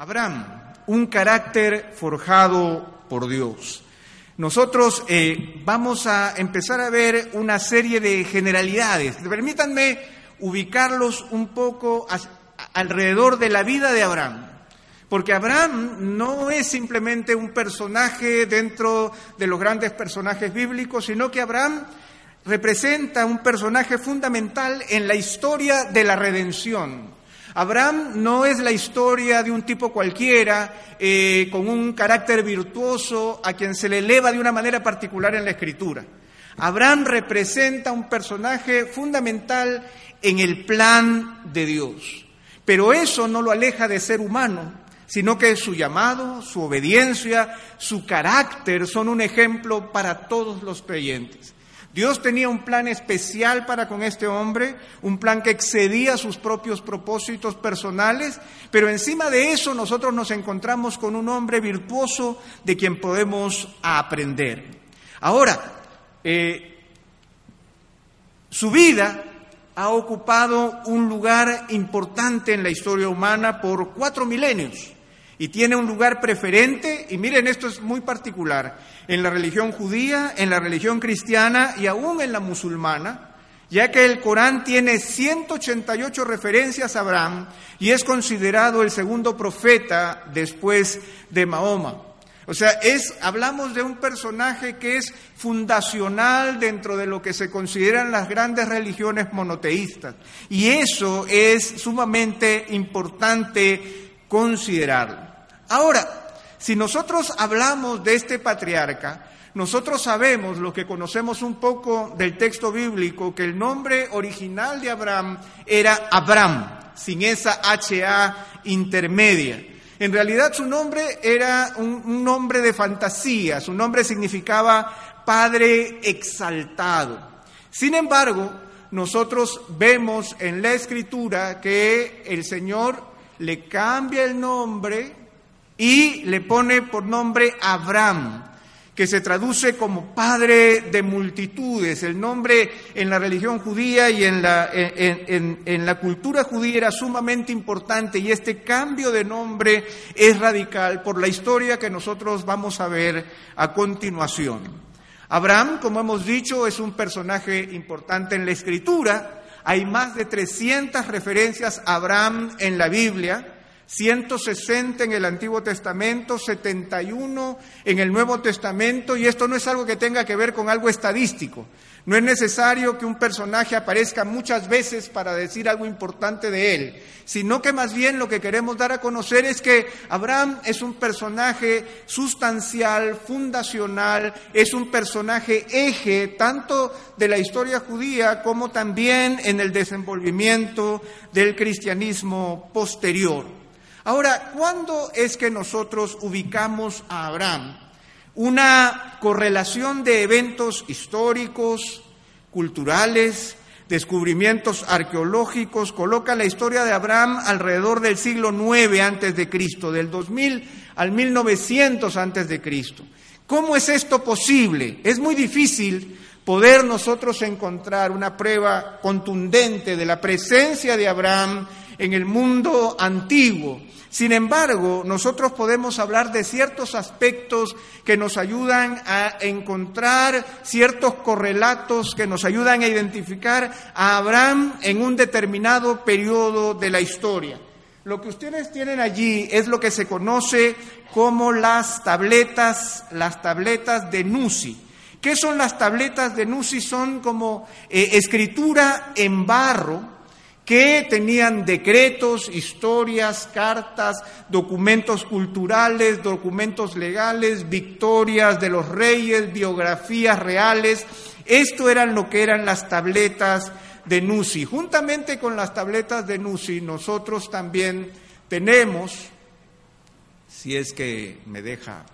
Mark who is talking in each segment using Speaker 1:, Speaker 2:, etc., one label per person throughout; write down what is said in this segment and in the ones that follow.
Speaker 1: Abraham, un carácter forjado por Dios. Nosotros eh, vamos a empezar a ver una serie de generalidades. Permítanme ubicarlos un poco alrededor de la vida de Abraham. Porque Abraham no es simplemente un personaje dentro de los grandes personajes bíblicos, sino que Abraham representa un personaje fundamental en la historia de la redención. Abraham no es la historia de un tipo cualquiera, eh, con un carácter virtuoso, a quien se le eleva de una manera particular en la escritura. Abraham representa un personaje fundamental en el plan de Dios. Pero eso no lo aleja de ser humano, sino que su llamado, su obediencia, su carácter son un ejemplo para todos los creyentes. Dios tenía un plan especial para con este hombre, un plan que excedía sus propios propósitos personales, pero encima de eso nosotros nos encontramos con un hombre virtuoso de quien podemos aprender. Ahora, eh, su vida ha ocupado un lugar importante en la historia humana por cuatro milenios y tiene un lugar preferente, y miren, esto es muy particular, en la religión judía, en la religión cristiana y aún en la musulmana, ya que el Corán tiene 188 referencias a Abraham y es considerado el segundo profeta después de Mahoma. O sea, es, hablamos de un personaje que es fundacional dentro de lo que se consideran las grandes religiones monoteístas. Y eso es sumamente importante considerarlo. Ahora, si nosotros hablamos de este patriarca, nosotros sabemos, lo que conocemos un poco del texto bíblico, que el nombre original de Abraham era Abraham, sin esa HA intermedia. En realidad su nombre era un nombre de fantasía, su nombre significaba Padre exaltado. Sin embargo, nosotros vemos en la escritura que el Señor le cambia el nombre y le pone por nombre Abraham, que se traduce como padre de multitudes. El nombre en la religión judía y en la, en, la cultura judía era sumamente importante y este cambio de nombre es radical por la historia que nosotros vamos a ver a continuación. Abraham, como hemos dicho, es un personaje importante en la escritura. Hay más de 300 referencias a Abraham en la Biblia. 160 en el Antiguo Testamento, 71 en el Nuevo Testamento, y esto no es algo que tenga que ver con algo estadístico. No es necesario que un personaje aparezca muchas veces para decir algo importante de él, sino que más bien lo que queremos dar a conocer es que Abraham es un personaje sustancial, fundacional, es un personaje eje tanto de la historia judía como también en el desenvolvimiento del cristianismo posterior. Ahora, ¿cuándo es que nosotros ubicamos a Abraham? Una correlación de eventos históricos, culturales, descubrimientos arqueológicos, coloca la historia de Abraham alrededor del siglo IX antes de Cristo, del 2000 al 1900 antes de Cristo. ¿Cómo es esto posible? Es muy difícil poder nosotros encontrar una prueba contundente de la presencia de Abraham en el mundo antiguo. Sin embargo, nosotros podemos hablar de ciertos aspectos que nos ayudan a encontrar ciertos correlatos que nos ayudan a identificar a Abraham en un determinado periodo de la historia. Lo que ustedes tienen allí es lo que se conoce como las tabletas, las tabletas de Nusi. ¿Qué son las tabletas de Nusi? Son como eh, escritura en barro que tenían decretos, historias, cartas, documentos culturales, documentos legales, victorias de los reyes, biografías reales. Esto eran lo que eran las tabletas de Nusi. Juntamente con las tabletas de Nusi, nosotros también tenemos si es que me deja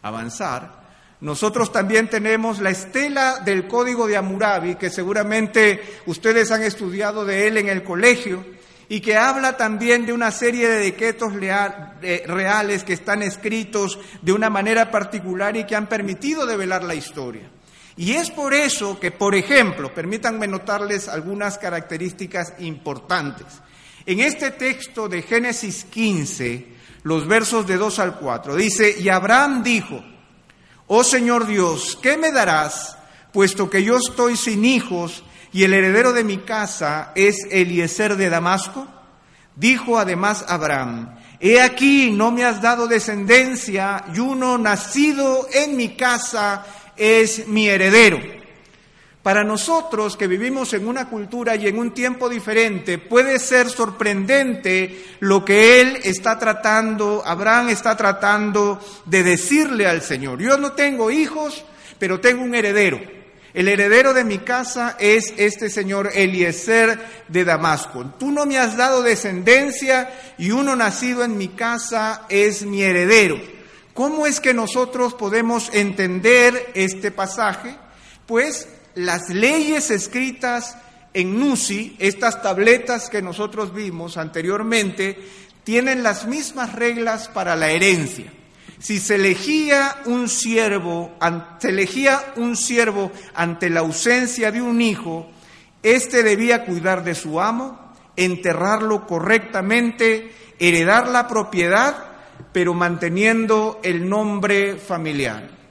Speaker 1: avanzar, nosotros también tenemos la estela del Código de Hammurabi, que seguramente ustedes han estudiado de él en el colegio, y que habla también de una serie de decretos reales que están escritos de una manera particular y que han permitido develar la historia. Y es por eso que, por ejemplo, permítanme notarles algunas características importantes. En este texto de Génesis 15, los versos de 2 al 4, dice, y Abraham dijo, Oh Señor Dios, ¿qué me darás, puesto que yo estoy sin hijos y el heredero de mi casa es Eliezer de Damasco? Dijo además Abraham, He aquí, no me has dado descendencia y uno nacido en mi casa es mi heredero. Para nosotros que vivimos en una cultura y en un tiempo diferente, puede ser sorprendente lo que él está tratando, Abraham está tratando de decirle al Señor. Yo no tengo hijos, pero tengo un heredero. El heredero de mi casa es este señor Eliezer de Damasco. Tú no me has dado descendencia y uno nacido en mi casa es mi heredero. ¿Cómo es que nosotros podemos entender este pasaje? Pues las leyes escritas en Nusi, estas tabletas que nosotros vimos anteriormente, tienen las mismas reglas para la herencia. Si se elegía un siervo, se elegía un siervo ante la ausencia de un hijo, éste debía cuidar de su amo, enterrarlo correctamente, heredar la propiedad, pero manteniendo el nombre familiar.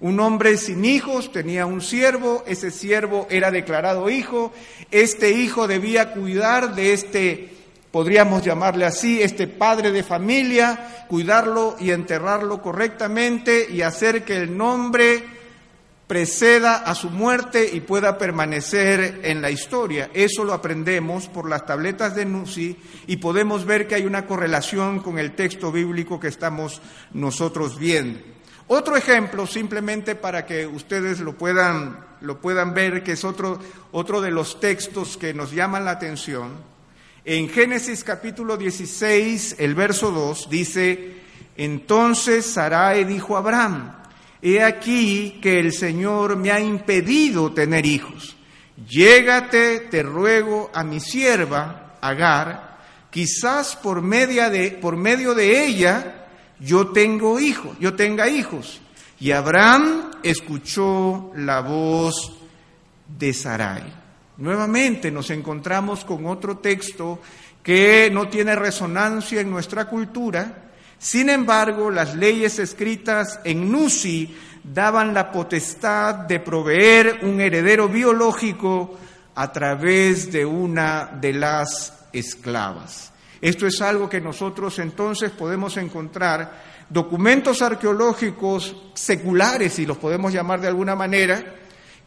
Speaker 1: Un hombre sin hijos tenía un siervo, ese siervo era declarado hijo, este hijo debía cuidar de este, podríamos llamarle así, este padre de familia, cuidarlo y enterrarlo correctamente y hacer que el nombre preceda a su muerte y pueda permanecer en la historia. Eso lo aprendemos por las tabletas de Nusi y podemos ver que hay una correlación con el texto bíblico que estamos nosotros viendo. Otro ejemplo, simplemente para que ustedes lo puedan, lo puedan ver, que es otro, otro de los textos que nos llaman la atención. En Génesis capítulo 16, el verso 2, dice, entonces Sarai dijo a Abraham, he aquí que el Señor me ha impedido tener hijos. Llégate, te ruego, a mi sierva, Agar, quizás por, de, por medio de ella yo tengo hijos, yo tenga hijos. Y Abraham escuchó la voz de Sarai. Nuevamente nos encontramos con otro texto que no tiene resonancia en nuestra cultura. Sin embargo, las leyes escritas en Nusi daban la potestad de proveer un heredero biológico a través de una de las esclavas. Esto es algo que nosotros entonces podemos encontrar documentos arqueológicos seculares, si los podemos llamar de alguna manera,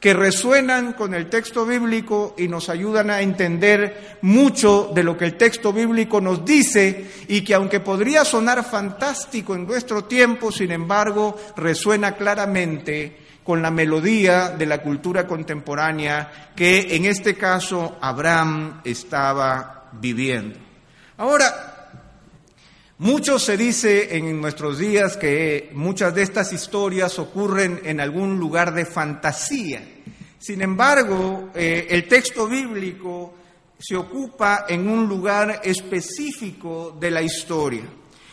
Speaker 1: que resuenan con el texto bíblico y nos ayudan a entender mucho de lo que el texto bíblico nos dice y que aunque podría sonar fantástico en nuestro tiempo, sin embargo, resuena claramente con la melodía de la cultura contemporánea que en este caso Abraham estaba viviendo. Ahora, mucho se dice en nuestros días que muchas de estas historias ocurren en algún lugar de fantasía. Sin embargo, eh, el texto bíblico se ocupa en un lugar específico de la historia.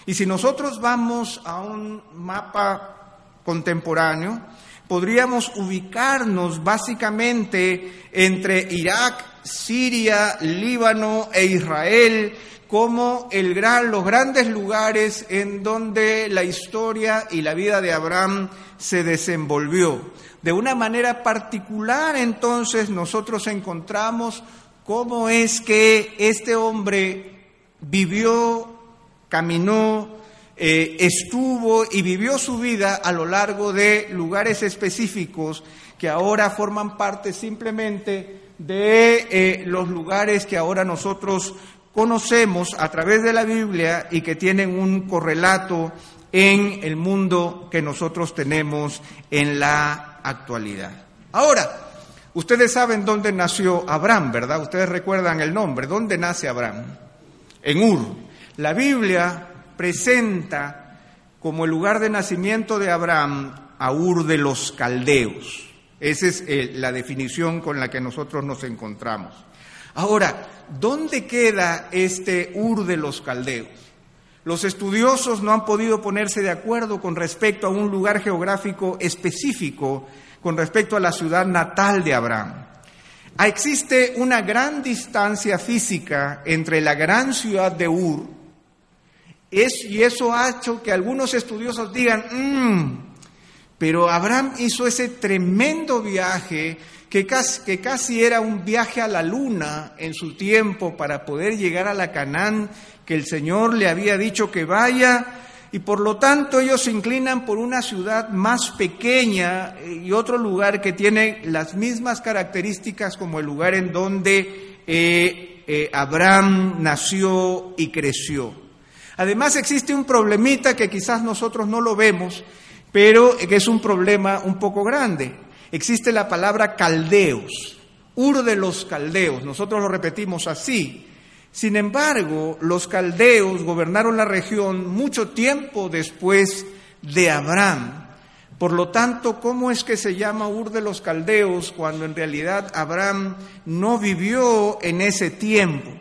Speaker 1: Y si nosotros vamos a un mapa contemporáneo, podríamos ubicarnos básicamente entre Irak, Siria, Líbano e Israel como el gran, los grandes lugares en donde la historia y la vida de Abraham se desenvolvió. De una manera particular entonces nosotros encontramos cómo es que este hombre vivió, caminó, eh, estuvo y vivió su vida a lo largo de lugares específicos que ahora forman parte simplemente de eh, los lugares que ahora nosotros conocemos a través de la Biblia y que tienen un correlato en el mundo que nosotros tenemos en la actualidad. Ahora, ustedes saben dónde nació Abraham, ¿verdad? Ustedes recuerdan el nombre. ¿Dónde nace Abraham? En Ur. La Biblia presenta como el lugar de nacimiento de Abraham a Ur de los Caldeos. Esa es eh, la definición con la que nosotros nos encontramos. Ahora, ¿dónde queda este Ur de los Caldeos? Los estudiosos no han podido ponerse de acuerdo con respecto a un lugar geográfico específico con respecto a la ciudad natal de Abraham. Ah, existe una gran distancia física entre la gran ciudad de Ur y eso ha hecho que algunos estudiosos digan, mm, pero Abraham hizo ese tremendo viaje que casi, que casi, era un viaje a la luna en su tiempo para poder llegar a la Canaán que el Señor le había dicho que vaya y por lo tanto ellos se inclinan por una ciudad más pequeña eh, y otro lugar que tiene las mismas características como el lugar en donde eh, eh, Abraham nació y creció. Además existe un problemita que quizás nosotros no lo vemos, pero que es un problema un poco grande. Existe la palabra caldeos, Ur de los caldeos, nosotros lo repetimos así. Sin embargo, los caldeos gobernaron la región mucho tiempo después de Abraham. Por lo tanto, ¿cómo es que se llama Ur de los Caldeos cuando en realidad Abraham no vivió en ese tiempo?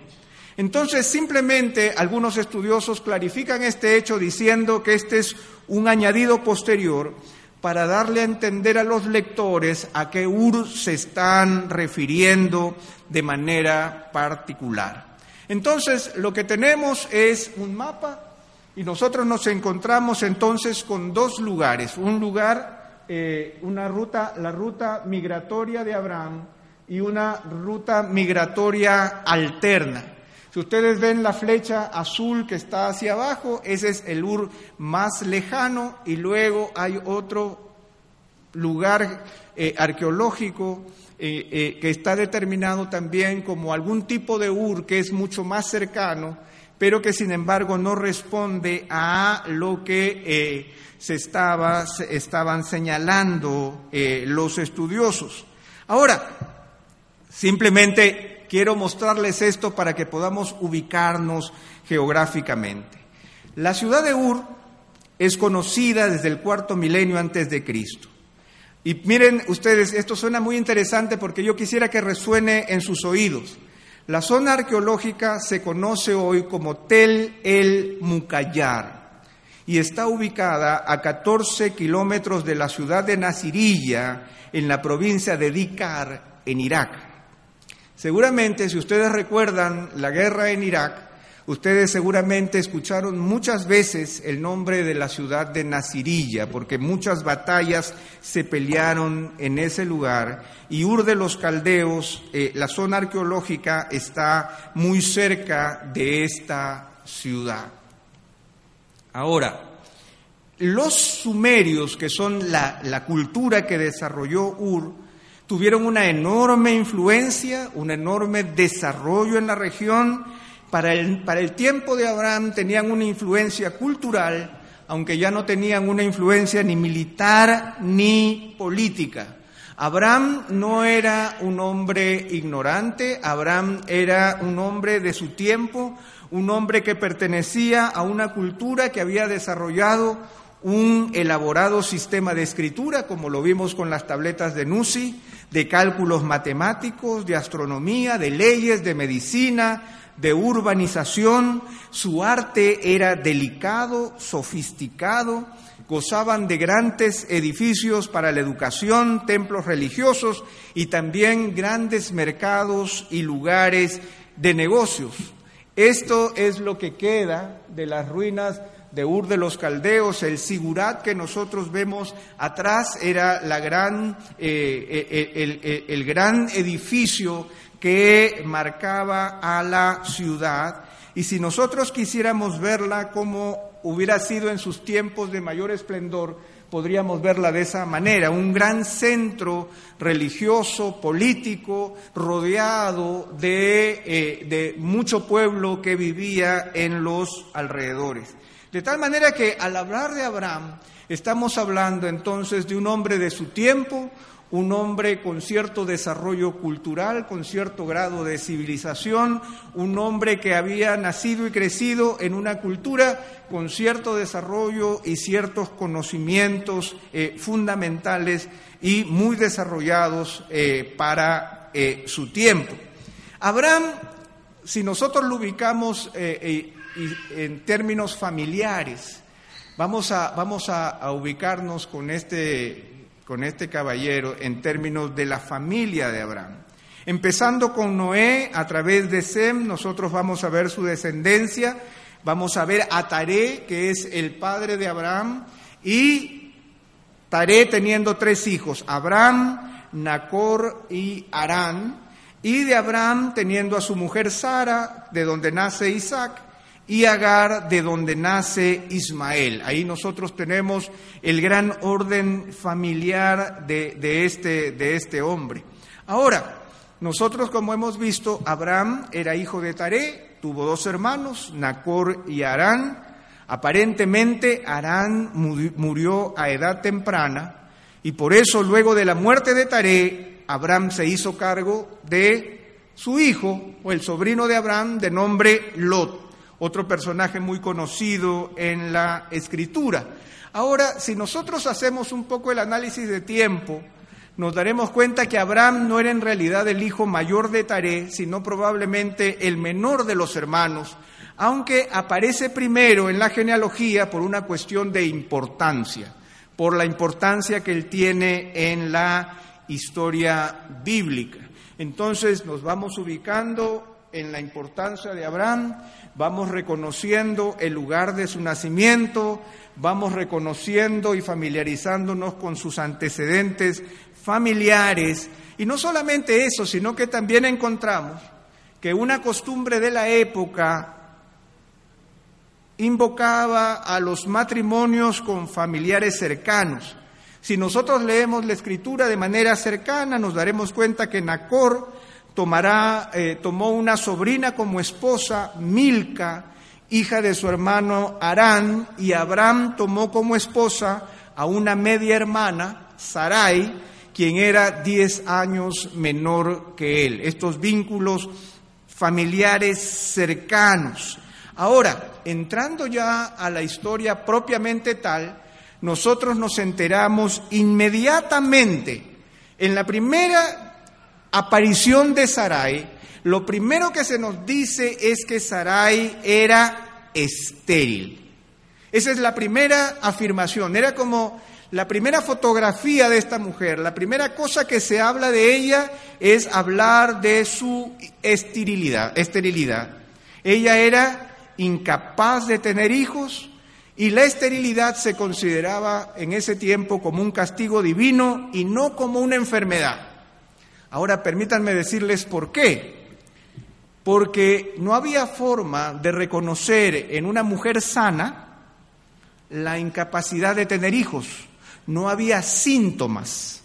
Speaker 1: Entonces, simplemente algunos estudiosos clarifican este hecho diciendo que este es un añadido posterior para darle a entender a los lectores a qué Ur se están refiriendo de manera particular. Entonces, lo que tenemos es un mapa y nosotros nos encontramos entonces con dos lugares. Un lugar, eh, una ruta, la ruta migratoria de Abraham y una ruta migratoria alterna. Si ustedes ven la flecha azul que está hacia abajo, ese es el Ur más lejano y luego hay otro lugar eh, arqueológico eh, eh, que está determinado también como algún tipo de Ur que es mucho más cercano, pero que sin embargo no responde a lo que se, se estaban señalando los estudiosos. Ahora, simplemente quiero mostrarles esto para que podamos ubicarnos geográficamente. La ciudad de Ur es conocida desde el cuarto milenio antes de Cristo. Y miren ustedes, esto suena muy interesante porque yo quisiera que resuene en sus oídos. La zona arqueológica se conoce hoy como Tel el Mukayar y está ubicada a 14 kilómetros de la ciudad de Nasiriyah, en la provincia de Dikar, en Irak. Seguramente, si ustedes recuerdan la guerra en Irak, Ustedes seguramente escucharon muchas veces el nombre de la ciudad de Nasirilla, porque muchas batallas se pelearon en ese lugar. Y Ur de los Caldeos, eh, la zona arqueológica, está muy cerca de esta ciudad. Ahora, los sumerios, que son la, la cultura que desarrolló Ur, tuvieron una enorme influencia, un enorme desarrollo en la región para el, para el tiempo de Abraham tenían una influencia cultural, aunque ya no tenían una influencia ni militar ni política. Abraham no era un hombre ignorante, Abraham era un hombre de su tiempo, un hombre que pertenecía a una cultura que había desarrollado un elaborado sistema de escritura, como lo vimos con las tabletas de Nusi, de cálculos matemáticos, de astronomía, de leyes, de medicina, de urbanización, su arte era delicado, sofisticado, gozaban de grandes edificios para la educación, templos religiosos y también grandes mercados y lugares de negocios. Esto es lo que queda de las ruinas de Ur de los Caldeos, el Sigurat que nosotros vemos atrás era la gran, eh, eh, el gran edificio que marcaba a la ciudad. Y si nosotros quisiéramos verla como hubiera sido en sus tiempos de mayor esplendor, podríamos verla de esa manera, un gran centro religioso, político, rodeado de, eh, de mucho pueblo que vivía en los alrededores. De tal manera que al hablar de Abraham, estamos hablando entonces de un hombre de su tiempo, un hombre con cierto desarrollo cultural, con cierto grado de civilización, un hombre que había nacido y crecido en una cultura con cierto desarrollo y ciertos conocimientos eh, fundamentales y muy desarrollados eh, para eh, su tiempo. Abraham, si nosotros lo ubicamos en términos familiares, vamos a, vamos a ubicarnos con este con este caballero en términos de la familia de Abraham. Empezando con Noé, a través de Sem, nosotros vamos a ver su descendencia, vamos a ver a Taré, que es el padre de Abraham, y Taré teniendo tres hijos, Abraham, Nacor y Arán, y de Abraham teniendo a su mujer Sara, de donde nace Isaac, y Agar, de donde nace Ismael. Ahí nosotros tenemos el gran orden familiar de, este, este hombre. Ahora, nosotros como hemos visto, Abraham era hijo de Taré, tuvo dos hermanos, Nacor y Arán. Aparentemente Arán murió a edad temprana y por eso luego de la muerte de Taré, Abraham se hizo cargo de su hijo o el sobrino de Abraham de nombre Lot otro personaje muy conocido en la escritura. Ahora, si nosotros hacemos un poco el análisis de tiempo, nos daremos cuenta que Abraham no era en realidad el hijo mayor de Taré, sino probablemente el menor de los hermanos, aunque aparece primero en la genealogía por una cuestión de importancia, por la importancia que él tiene en la historia bíblica. Entonces nos vamos ubicando en la importancia de Abraham, vamos reconociendo el lugar de su nacimiento, vamos reconociendo y familiarizándonos con sus antecedentes familiares. Y no solamente eso, sino que también encontramos que una costumbre de la época invocaba a los matrimonios con familiares cercanos. Si nosotros leemos la escritura de manera cercana, nos daremos cuenta que Nacor tomará, eh, tomó una sobrina como esposa, Milca, hija de su hermano Arán, y Abraham tomó como esposa a una media hermana, Sarai, quien era diez años menor que él. Estos vínculos familiares cercanos. Ahora, entrando ya a la historia propiamente tal, nosotros nos enteramos inmediatamente en la primera aparición de Sarai, lo primero que se nos dice es que Sarai era estéril. Esa es la primera afirmación, era como la primera fotografía de esta mujer, la primera cosa que se habla de ella es hablar de su esterilidad, esterilidad. Ella era incapaz de tener hijos y la esterilidad se consideraba en ese tiempo como un castigo divino y no como una enfermedad. Ahora permítanme decirles por qué. Porque no había forma de reconocer en una mujer sana la incapacidad de tener hijos. No había síntomas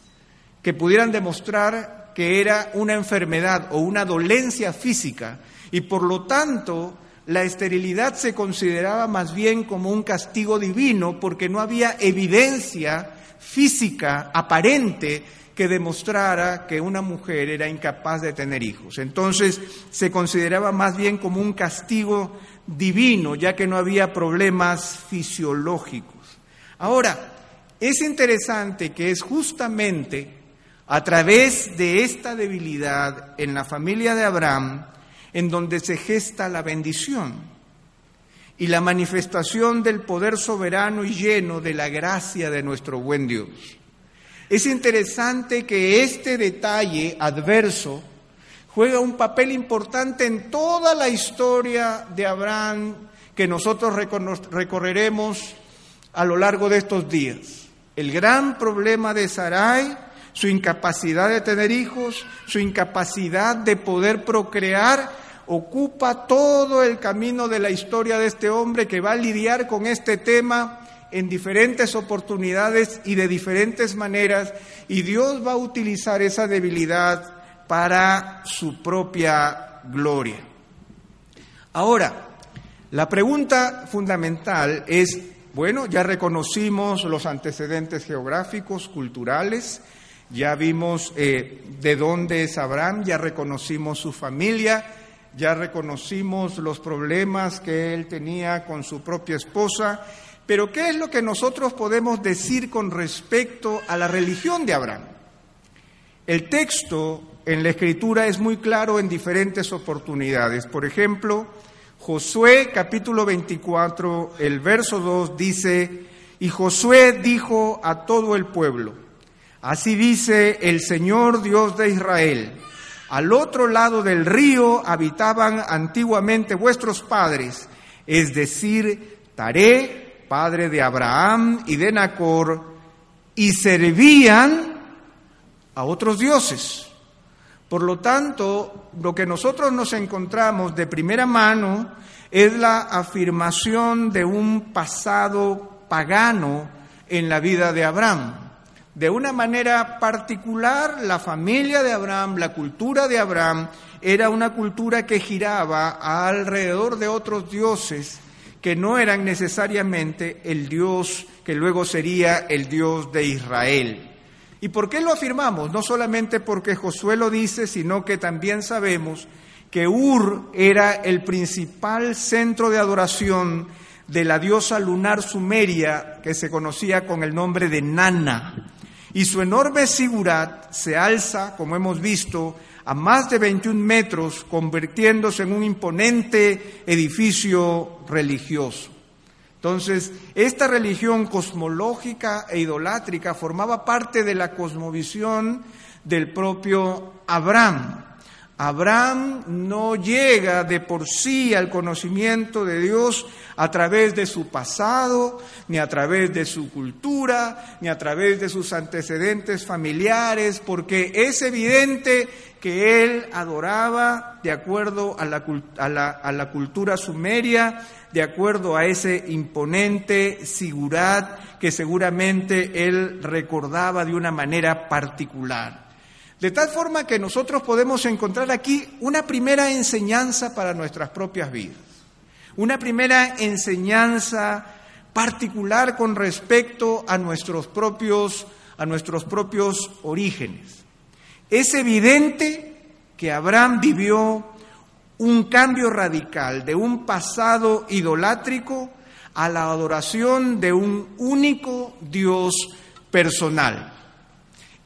Speaker 1: que pudieran demostrar que era una enfermedad o una dolencia física y por lo tanto la esterilidad se consideraba más bien como un castigo divino porque no había evidencia física aparente que demostrara que una mujer era incapaz de tener hijos. Entonces se consideraba más bien como un castigo divino, ya que no había problemas fisiológicos. Ahora, es interesante que es justamente a través de esta debilidad en la familia de Abraham en donde se gesta la bendición y la manifestación del poder soberano y lleno de la gracia de nuestro buen Dios. Es interesante que este detalle adverso juega un papel importante en toda la historia de Abraham que nosotros recorreremos a lo largo de estos días. El gran problema de Sarai, su incapacidad de tener hijos, su incapacidad de poder procrear, ocupa todo el camino de la historia de este hombre que va a lidiar con este tema en diferentes oportunidades y de diferentes maneras, y Dios va a utilizar esa debilidad para su propia gloria. Ahora, la pregunta fundamental es, bueno, ya reconocimos los antecedentes geográficos, culturales, Ya vimos eh, de dónde es Abraham, ya reconocimos su familia, ya reconocimos los problemas que él tenía con su propia esposa, pero ¿qué es lo que nosotros podemos decir con respecto a la religión de Abraham? El texto en la escritura es muy claro en diferentes oportunidades. Por ejemplo, Josué capítulo 24, el verso 2 dice, y Josué dijo a todo el pueblo, así dice el Señor Dios de Israel, al otro lado del río habitaban antiguamente vuestros padres, es decir, Taré, padre de Abraham y de Nacor, y servían a otros dioses. Por lo tanto, lo que nosotros nos encontramos de primera mano es la afirmación de un pasado pagano en la vida de Abraham. De una manera particular, la familia de Abraham, la cultura de Abraham, era una cultura que giraba alrededor de otros dioses que no eran necesariamente el Dios que luego sería el Dios de Israel. ¿Y por qué lo afirmamos? No solamente porque Josué lo dice, sino que también sabemos que Ur era el principal centro de adoración de la diosa lunar sumeria que se conocía con el nombre de Nana. Y su enorme sigurat se alza, como hemos visto, a más de 21 metros, convirtiéndose en un imponente edificio religioso. Entonces, esta religión cosmológica e idolátrica formaba parte de la cosmovisión del propio Abraham. Abraham no llega de por sí al conocimiento de Dios a través de su pasado, ni a través de su cultura, ni a través de sus antecedentes familiares, porque es evidente que él adoraba de acuerdo a la, a la, cultura sumeria, de acuerdo a ese imponente sigurat que seguramente él recordaba de una manera particular. De tal forma que nosotros podemos encontrar aquí una primera enseñanza para nuestras propias vidas, una primera enseñanza particular con respecto a nuestros propios, a nuestros propios orígenes. Es evidente que Abraham vivió un cambio radical de un pasado idolátrico a la adoración de un único Dios personal.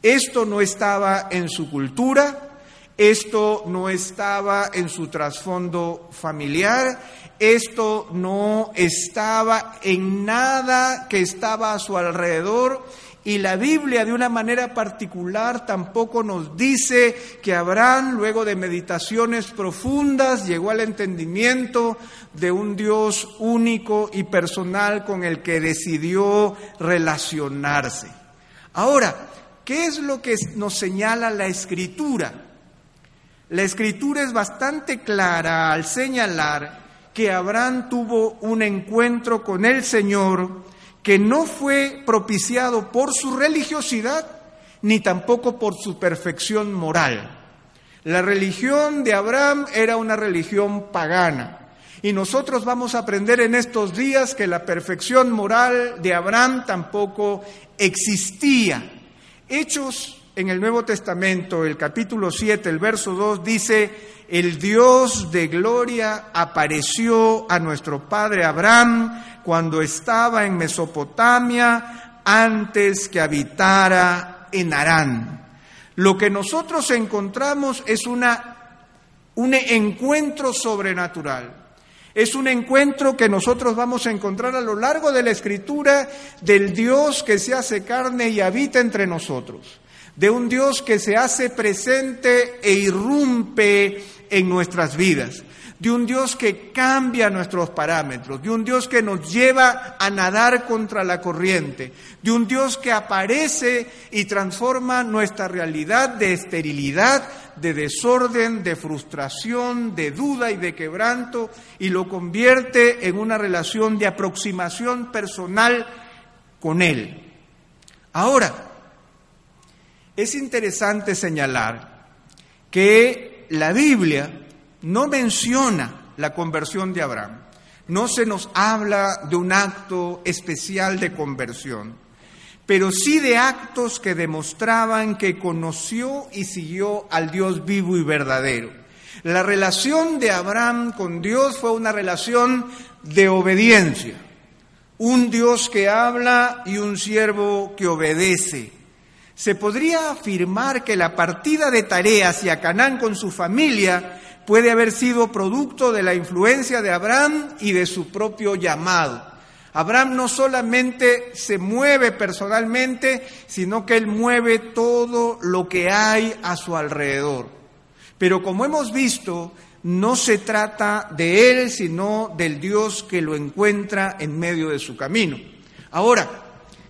Speaker 1: Esto no estaba en su cultura, esto no estaba en su trasfondo familiar, esto no estaba en nada que estaba a su alrededor y la Biblia de una manera particular tampoco nos dice que Abraham, luego de meditaciones profundas, llegó al entendimiento de un Dios único y personal con el que decidió relacionarse. Ahora, ¿qué es lo que nos señala la escritura? La escritura es bastante clara al señalar que Abraham tuvo un encuentro con el Señor que no fue propiciado por su religiosidad ni tampoco por su perfección moral. La religión de Abraham era una religión pagana. Y nosotros vamos a aprender en estos días que la perfección moral de Abraham tampoco existía. Hechos en el Nuevo Testamento, el capítulo 7, el verso 2, dice, el Dios de gloria apareció a nuestro padre Abraham cuando estaba en Mesopotamia antes que habitara en Harán. Lo que nosotros encontramos es una, un encuentro sobrenatural. Es un encuentro que nosotros vamos a encontrar a lo largo de la escritura del Dios que se hace carne y habita entre nosotros, de un Dios que se hace presente e irrumpe en nuestras vidas, de un Dios que cambia nuestros parámetros, de un Dios que nos lleva a nadar contra la corriente, de un Dios que aparece y transforma nuestra realidad de esterilidad, de desorden, de frustración, de duda y de quebranto y lo convierte en una relación de aproximación personal con Él. Ahora, es interesante señalar que la Biblia no menciona la conversión de Abraham. No se nos habla de un acto especial de conversión. pero sí de actos que demostraban que conoció y siguió al Dios vivo y verdadero. La relación de Abraham con Dios fue una relación de obediencia, un Dios que habla y un siervo que obedece. Se podría afirmar que la partida de tareas hacia Canaán con su familia puede haber sido producto de la influencia de Abraham y de su propio llamado. Abraham no solamente se mueve personalmente, sino que él mueve todo lo que hay a su alrededor. Pero como hemos visto, no se trata de él, sino del Dios que lo encuentra en medio de su camino. Ahora,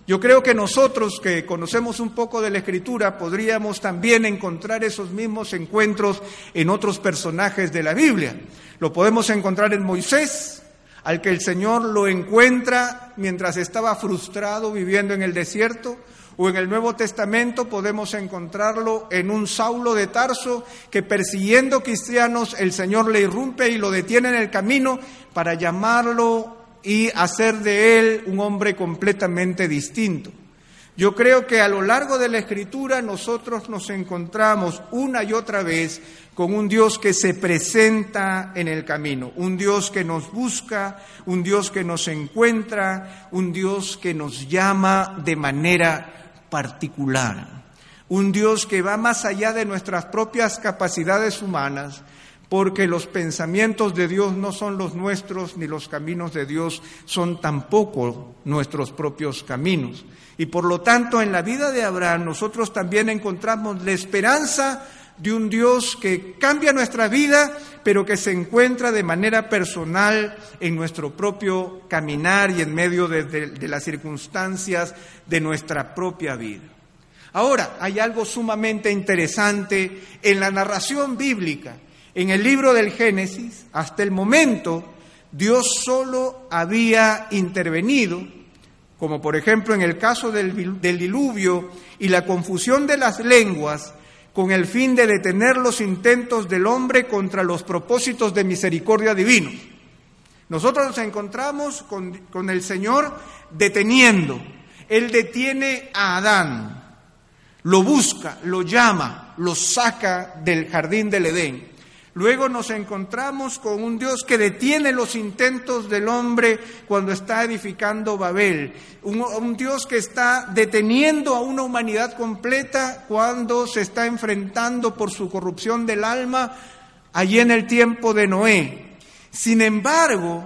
Speaker 1: yo creo que nosotros que conocemos un poco de la escritura podríamos también encontrar esos mismos encuentros en otros personajes de la Biblia. Lo podemos encontrar en Moisés, al que el Señor lo encuentra mientras estaba frustrado viviendo en el desierto, o en el Nuevo Testamento podemos encontrarlo en un Saulo de Tarso que persiguiendo cristianos el Señor le irrumpe y lo detiene en el camino para llamarlo y hacer de él un hombre completamente distinto. Yo creo que a lo largo de la escritura nosotros nos encontramos una y otra vez con un Dios que se presenta en el camino, un Dios que nos busca, un Dios que nos encuentra, un Dios que nos llama de manera particular, un Dios que va más allá de nuestras propias capacidades humanas, porque los pensamientos de Dios no son los nuestros, ni los caminos de Dios son tampoco nuestros propios caminos. Y por lo tanto, en la vida de Abraham nosotros también encontramos la esperanza de un Dios que cambia nuestra vida, pero que se encuentra de manera personal en nuestro propio caminar y en medio de, de las circunstancias de nuestra propia vida. Ahora, hay algo sumamente interesante en la narración bíblica en el libro del Génesis, hasta el momento, Dios solo había intervenido, como por ejemplo en el caso del, diluvio y la confusión de las lenguas, con el fin de detener los intentos del hombre contra los propósitos de misericordia divino. Nosotros nos encontramos con, con el Señor deteniendo. Él detiene a Adán, lo busca, lo llama, lo saca del jardín del Edén. Luego nos encontramos con un Dios que detiene los intentos del hombre cuando está edificando Babel. Un, Dios que está deteniendo a una humanidad completa cuando se está enfrentando por su corrupción del alma allí en el tiempo de Noé. Sin embargo,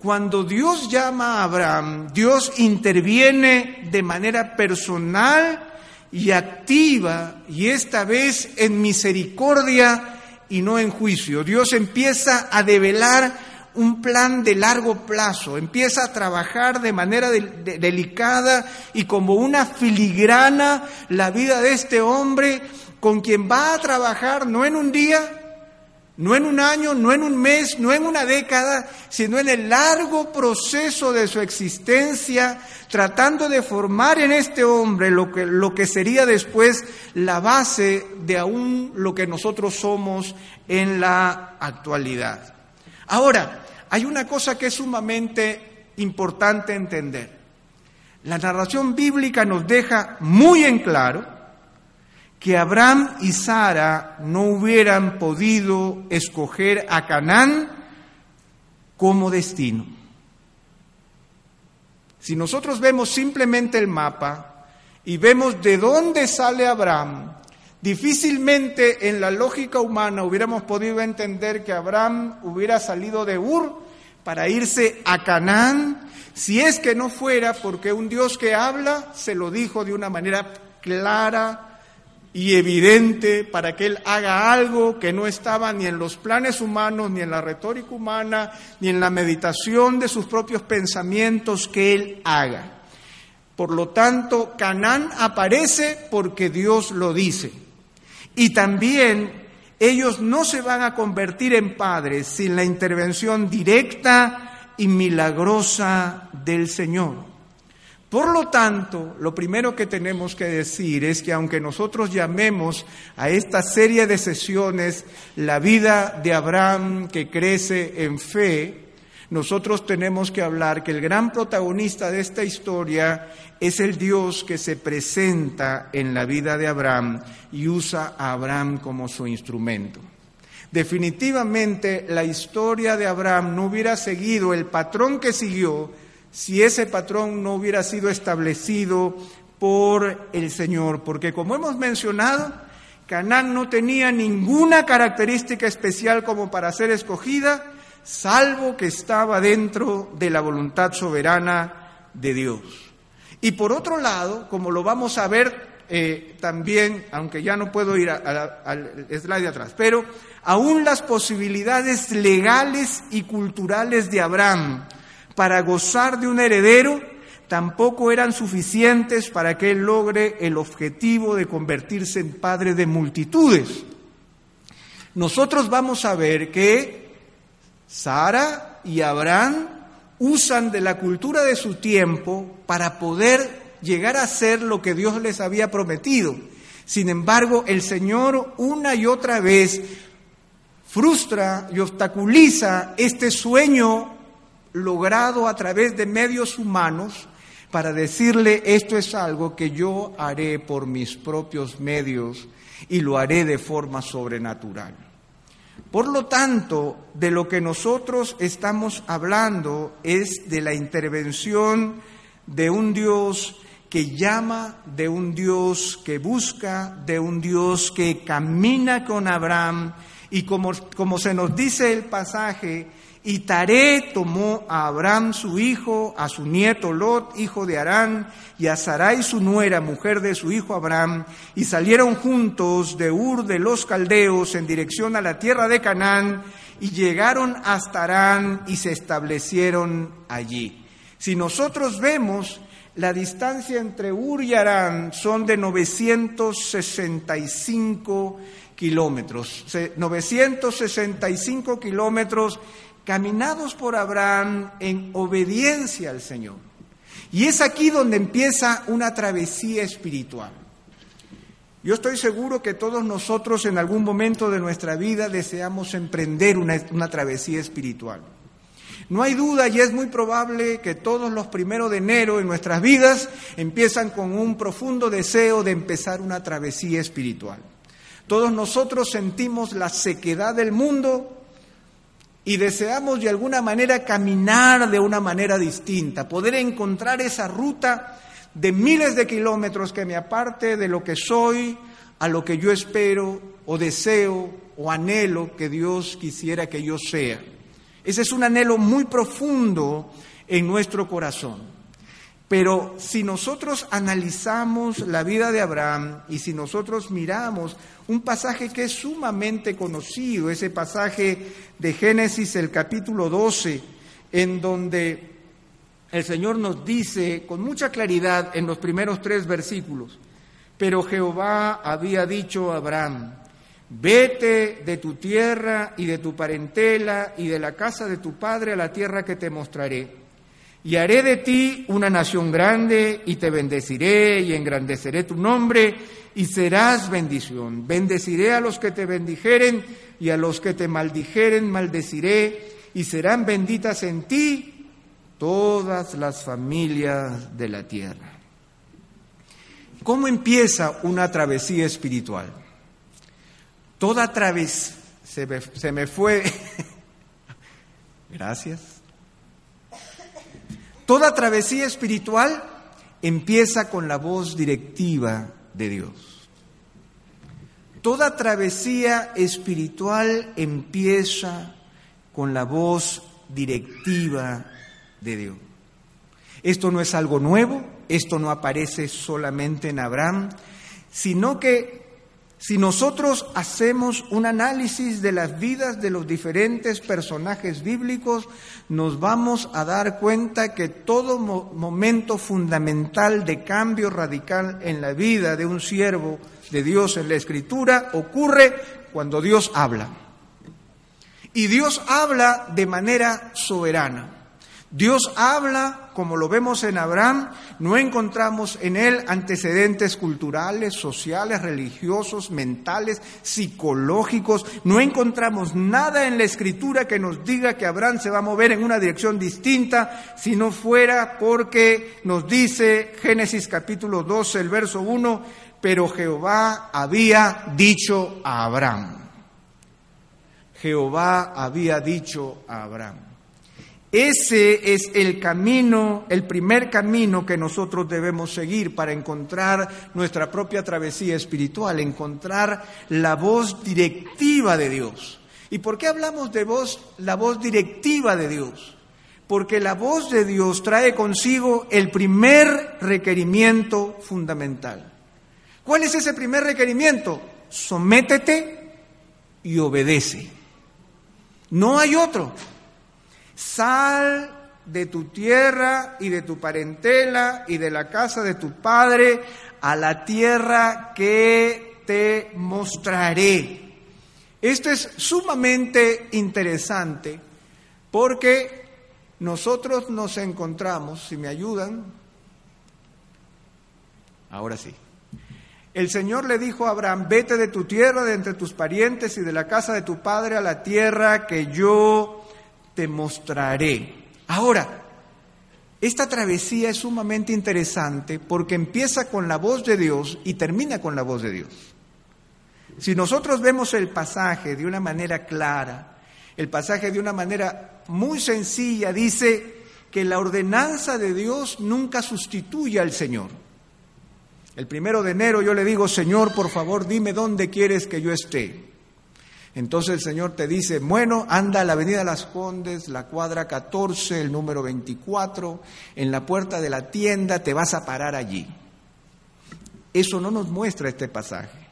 Speaker 1: cuando Dios llama a Abraham, Dios interviene de manera personal y activa y esta vez en misericordia y no en juicio. Dios empieza a develar un plan de largo plazo, empieza a trabajar de manera delicada y como una filigrana la vida de este hombre con quien va a trabajar no en un día, no en un año, no en un mes, no en una década, sino en el largo proceso de su existencia, tratando de formar en este hombre lo que, lo que sería después la base de aún lo que nosotros somos en la actualidad. Ahora, hay una cosa que es sumamente importante entender. La narración bíblica nos deja muy en claro que Abraham y Sara no hubieran podido escoger a Canaán como destino. Si nosotros vemos simplemente el mapa y vemos de dónde sale Abraham, difícilmente en la lógica humana hubiéramos podido entender que Abraham hubiera salido de Ur para irse a Canaán, si es que no fuera porque un Dios que habla se lo dijo de una manera clara, y evidente para que él haga algo que no estaba ni en los planes humanos, ni en la retórica humana, ni en la meditación de sus propios pensamientos que él haga. Por lo tanto, Canaán aparece porque Dios lo dice. Y también ellos no se van a convertir en padres sin la intervención directa y milagrosa del Señor. Por lo tanto, lo primero que tenemos que decir es que aunque nosotros llamemos a esta serie de sesiones la vida de Abraham que crece en fe, nosotros tenemos que hablar que el gran protagonista de esta historia es el Dios que se presenta en la vida de Abraham y usa a Abraham como su instrumento. Definitivamente la historia de Abraham no hubiera seguido el patrón que siguió si ese patrón no hubiera sido establecido por el Señor, porque como hemos mencionado, Canaán no tenía ninguna característica especial como para ser escogida, salvo que estaba dentro de la voluntad soberana de Dios. Y por otro lado, como lo vamos a ver eh, también, aunque ya no puedo ir al slide de atrás, pero aún las posibilidades legales y culturales de Abraham para gozar de un heredero tampoco eran suficientes para que él logre el objetivo de convertirse en padre de multitudes. Nosotros vamos a ver que Sara y Abraham usan de la cultura de su tiempo para poder llegar a ser lo que Dios les había prometido. Sin embargo, el Señor una y otra vez frustra y obstaculiza este sueño logrado a través de medios humanos para decirle esto es algo que yo haré por mis propios medios y lo haré de forma sobrenatural. Por lo tanto, de lo que nosotros estamos hablando es de la intervención de un Dios que llama, de un Dios que busca, de un Dios que camina con Abraham y como, como se nos dice el pasaje, y Taré tomó a Abraham su hijo, a su nieto Lot, hijo de Arán, y a Sarai su nuera, mujer de su hijo Abraham, y salieron juntos de Ur de los Caldeos en dirección a la tierra de Canaán, y llegaron hasta Arán y se establecieron allí. Si nosotros vemos, la distancia entre Ur y Arán son de 965 kilómetros. 965 kilómetros caminados por Abraham en obediencia al Señor. Y es aquí donde empieza una travesía espiritual. Yo estoy seguro que todos nosotros en algún momento de nuestra vida deseamos emprender una, travesía espiritual. No hay duda y es muy probable que todos los primeros de enero en nuestras vidas empiezan con un profundo deseo de empezar una travesía espiritual. Todos nosotros sentimos la sequedad del mundo y deseamos de alguna manera caminar de una manera distinta, poder encontrar esa ruta de miles de kilómetros que me aparte de lo que soy, a lo que yo espero o deseo o anhelo que Dios quisiera que yo sea. Ese es un anhelo muy profundo en nuestro corazón. Pero si nosotros analizamos la vida de Abraham y si nosotros miramos un pasaje que es sumamente conocido, ese pasaje de Génesis, el capítulo 12, en donde el Señor nos dice con mucha claridad en los primeros tres versículos, pero Jehová había dicho a Abraham, vete de tu tierra y de tu parentela y de la casa de tu padre a la tierra que te mostraré y haré de ti una nación grande y te bendeciré y engrandeceré tu nombre y serás bendición. Bendeciré a los que te bendijeren y a los que te maldijeren maldeciré y serán benditas en ti todas las familias de la tierra. ¿Cómo empieza una travesía espiritual? Toda travesía, se se me fue, gracias Toda travesía espiritual empieza con la voz directiva de Dios. Toda travesía espiritual empieza con la voz directiva de Dios. Esto no es algo nuevo, esto no aparece solamente en Abraham, sino que si nosotros hacemos un análisis de las vidas de los diferentes personajes bíblicos, nos vamos a dar cuenta que todo momento fundamental de cambio radical en la vida de un siervo de Dios en la Escritura ocurre cuando Dios habla. Y Dios habla de manera soberana. Dios habla, como lo vemos en Abraham, no encontramos en él antecedentes culturales, sociales, religiosos, mentales, psicológicos, no encontramos nada en la escritura que nos diga que Abraham se va a mover en una dirección distinta, si no fuera porque nos dice Génesis capítulo 12, el verso 1, pero Jehová había dicho a Abraham. Jehová había dicho a Abraham. Ese es el camino, el primer camino que nosotros debemos seguir para encontrar nuestra propia travesía espiritual, encontrar la voz directiva de Dios. ¿Y por qué hablamos de voz, la voz directiva de Dios? Porque la voz de Dios trae consigo el primer requerimiento fundamental. ¿Cuál es ese primer requerimiento? Sométete y obedece. No hay otro. Sal de tu tierra y de tu parentela y de la casa de tu padre a la tierra que te mostraré. Esto es sumamente interesante porque nosotros nos encontramos, si me ayudan, ahora sí. El Señor le dijo a Abraham, vete de tu tierra, de entre tus parientes y de la casa de tu padre a la tierra que yo te mostraré. Ahora, esta travesía es sumamente interesante porque empieza con la voz de Dios y termina con la voz de Dios. Si nosotros vemos el pasaje de una manera clara, el pasaje de una manera muy sencilla, dice que la ordenanza de Dios nunca sustituye al Señor. El primero de enero yo le digo, Señor, por favor, dime dónde quieres que yo esté. Entonces el Señor te dice, bueno, anda a la Avenida Las Condes, la cuadra 14, el número 24, en la puerta de la tienda, te vas a parar allí. Eso no nos muestra este pasaje.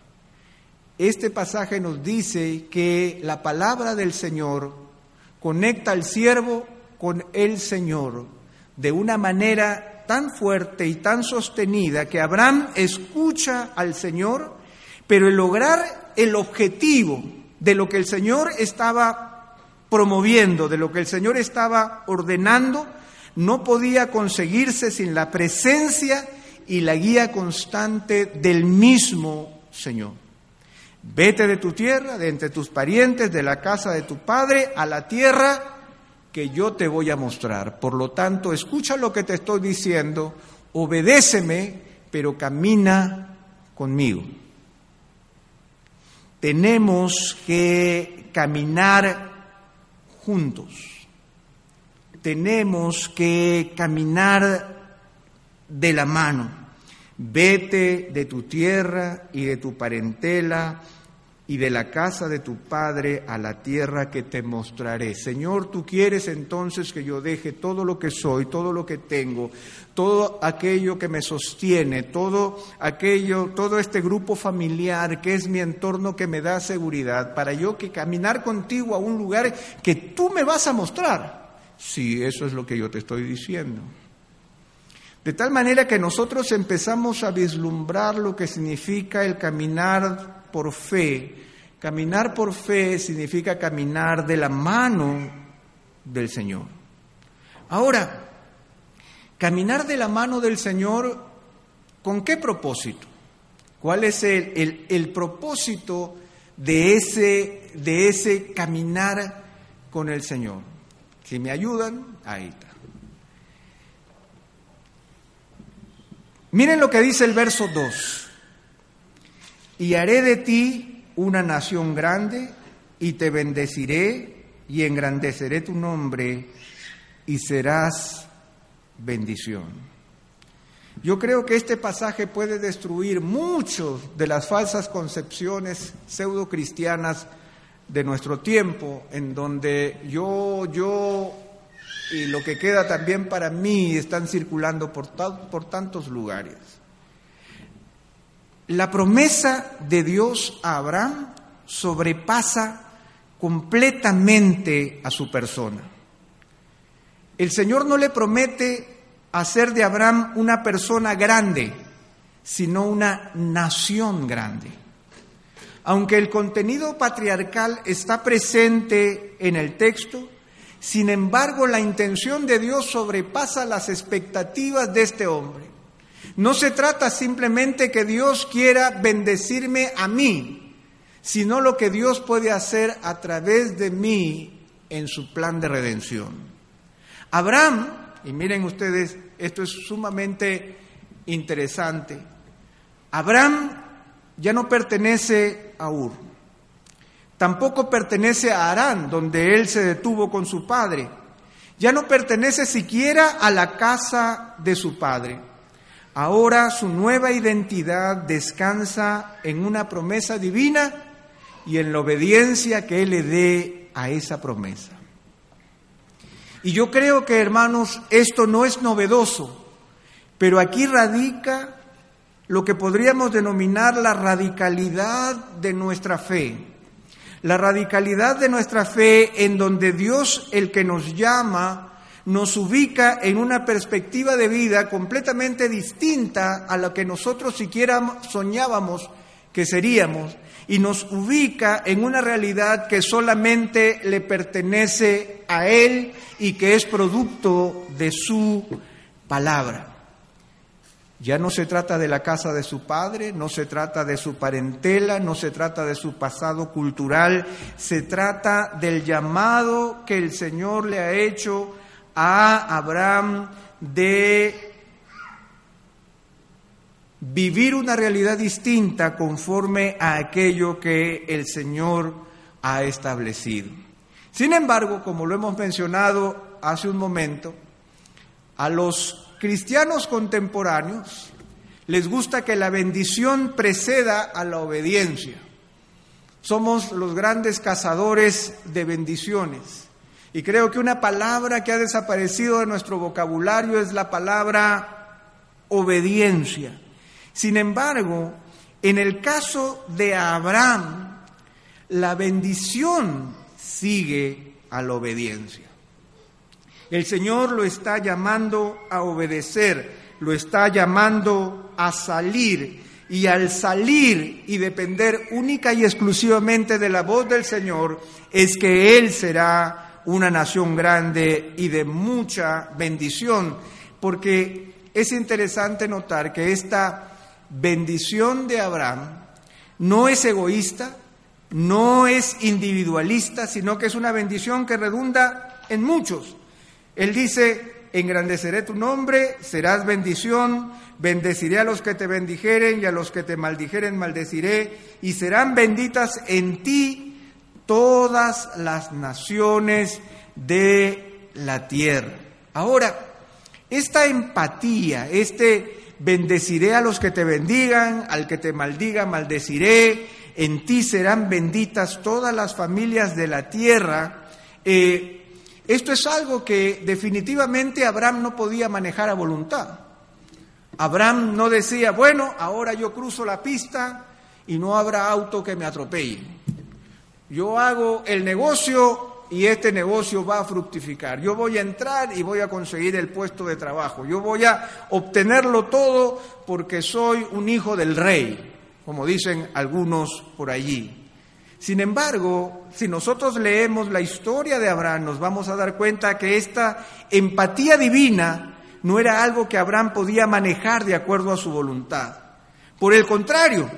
Speaker 1: Este pasaje nos dice que la palabra del Señor conecta al siervo con el Señor de una manera tan fuerte y tan sostenida que Abraham escucha al Señor, pero el lograr el objetivo de lo que el Señor estaba promoviendo, de lo que el Señor estaba ordenando, no podía conseguirse sin la presencia y la guía constante del mismo Señor. Vete de tu tierra, de entre tus parientes, de la casa de tu padre, a la tierra que yo te voy a mostrar. Por lo tanto, escucha lo que te estoy diciendo, obedéceme, pero camina conmigo tenemos que caminar juntos, tenemos que caminar de la mano. Vete de tu tierra y de tu parentela y de la casa de tu padre a la tierra que te mostraré. Señor, tú quieres entonces que yo deje todo lo que soy, todo lo que tengo, todo aquello que me sostiene, todo aquello, todo este grupo familiar que es mi entorno que me da seguridad, para yo que caminar contigo a un lugar que tú me vas a mostrar. Sí, eso es lo que yo te estoy diciendo. De tal manera que nosotros empezamos a vislumbrar lo que significa el caminar por fe. Caminar por fe significa caminar de la mano del Señor. Ahora, caminar de la mano del Señor, ¿con qué propósito? ¿Cuál es el, el, propósito de ese, de ese caminar con el Señor? Si me ayudan, ahí está. Miren lo que dice el verso 2 y haré de ti una nación grande y te bendeciré y engrandeceré tu nombre y serás bendición. Yo creo que este pasaje puede destruir muchas de las falsas concepciones pseudo cristianas de nuestro tiempo, en donde yo, yo y lo que queda también para mí están circulando por, por tantos lugares. La promesa de Dios a Abraham sobrepasa completamente a su persona. El Señor no le promete hacer de Abraham una persona grande, sino una nación grande. Aunque el contenido patriarcal está presente en el texto, Sin embargo, la intención de Dios sobrepasa las expectativas de este hombre. No se trata simplemente que Dios quiera bendecirme a mí, sino lo que Dios puede hacer a través de mí en su plan de redención. Abraham, y miren ustedes, esto es sumamente interesante, Abraham ya no pertenece a Ur, tampoco pertenece a Arán, donde él se detuvo con su padre, ya no pertenece siquiera a la casa de su padre Ahora su nueva identidad descansa en una promesa divina y en la obediencia que Él le dé a esa promesa. Y yo creo que, hermanos, esto no es novedoso, pero aquí radica lo que podríamos denominar la radicalidad de nuestra fe. La radicalidad de nuestra fe en donde Dios, el que nos llama, nos ubica en una perspectiva de vida completamente distinta a la que nosotros siquiera soñábamos que seríamos y nos ubica en una realidad que solamente le pertenece a Él y que es producto de su palabra. Ya no se trata de la casa de su padre, no se trata de su parentela, no se trata de su pasado cultural, se trata del llamado que el Señor le ha hecho a Abraham de vivir una realidad distinta conforme a aquello que el Señor ha establecido. Sin embargo, como lo hemos mencionado hace un momento, a los cristianos contemporáneos les gusta que la bendición preceda a la obediencia. Somos los grandes cazadores de bendiciones. Y creo que una palabra que ha desaparecido de nuestro vocabulario es la palabra obediencia. Sin embargo, en el caso de Abraham, la bendición sigue a la obediencia. El Señor lo está llamando a obedecer, lo está llamando a salir. Y al salir y depender única y exclusivamente de la voz del Señor, es que Él será una nación grande y de mucha bendición, porque es interesante notar que esta bendición de Abraham no es egoísta, no es individualista, sino que es una bendición que redunda en muchos. Él dice, engrandeceré tu nombre, serás bendición, bendeciré a los que te bendijeren y a los que te maldijeren maldeciré, y serán benditas en ti todas las naciones de la tierra. Ahora, esta empatía, este bendeciré a los que te bendigan, al que te maldiga, maldeciré, en ti serán benditas todas las familias de la tierra. Eh, esto es algo que definitivamente Abraham no podía manejar a voluntad. Abraham no decía, bueno, ahora yo cruzo la pista y no habrá auto que me atropelle. Yo hago el negocio y este negocio va a fructificar. Yo voy a entrar y voy a conseguir el puesto de trabajo. Yo voy a obtenerlo todo porque soy un hijo del rey, como dicen algunos por allí. Sin embargo, si nosotros leemos la historia de Abraham, nos vamos a dar cuenta que esta empatía divina no era algo que Abraham podía manejar de acuerdo a su voluntad. Por el contrario,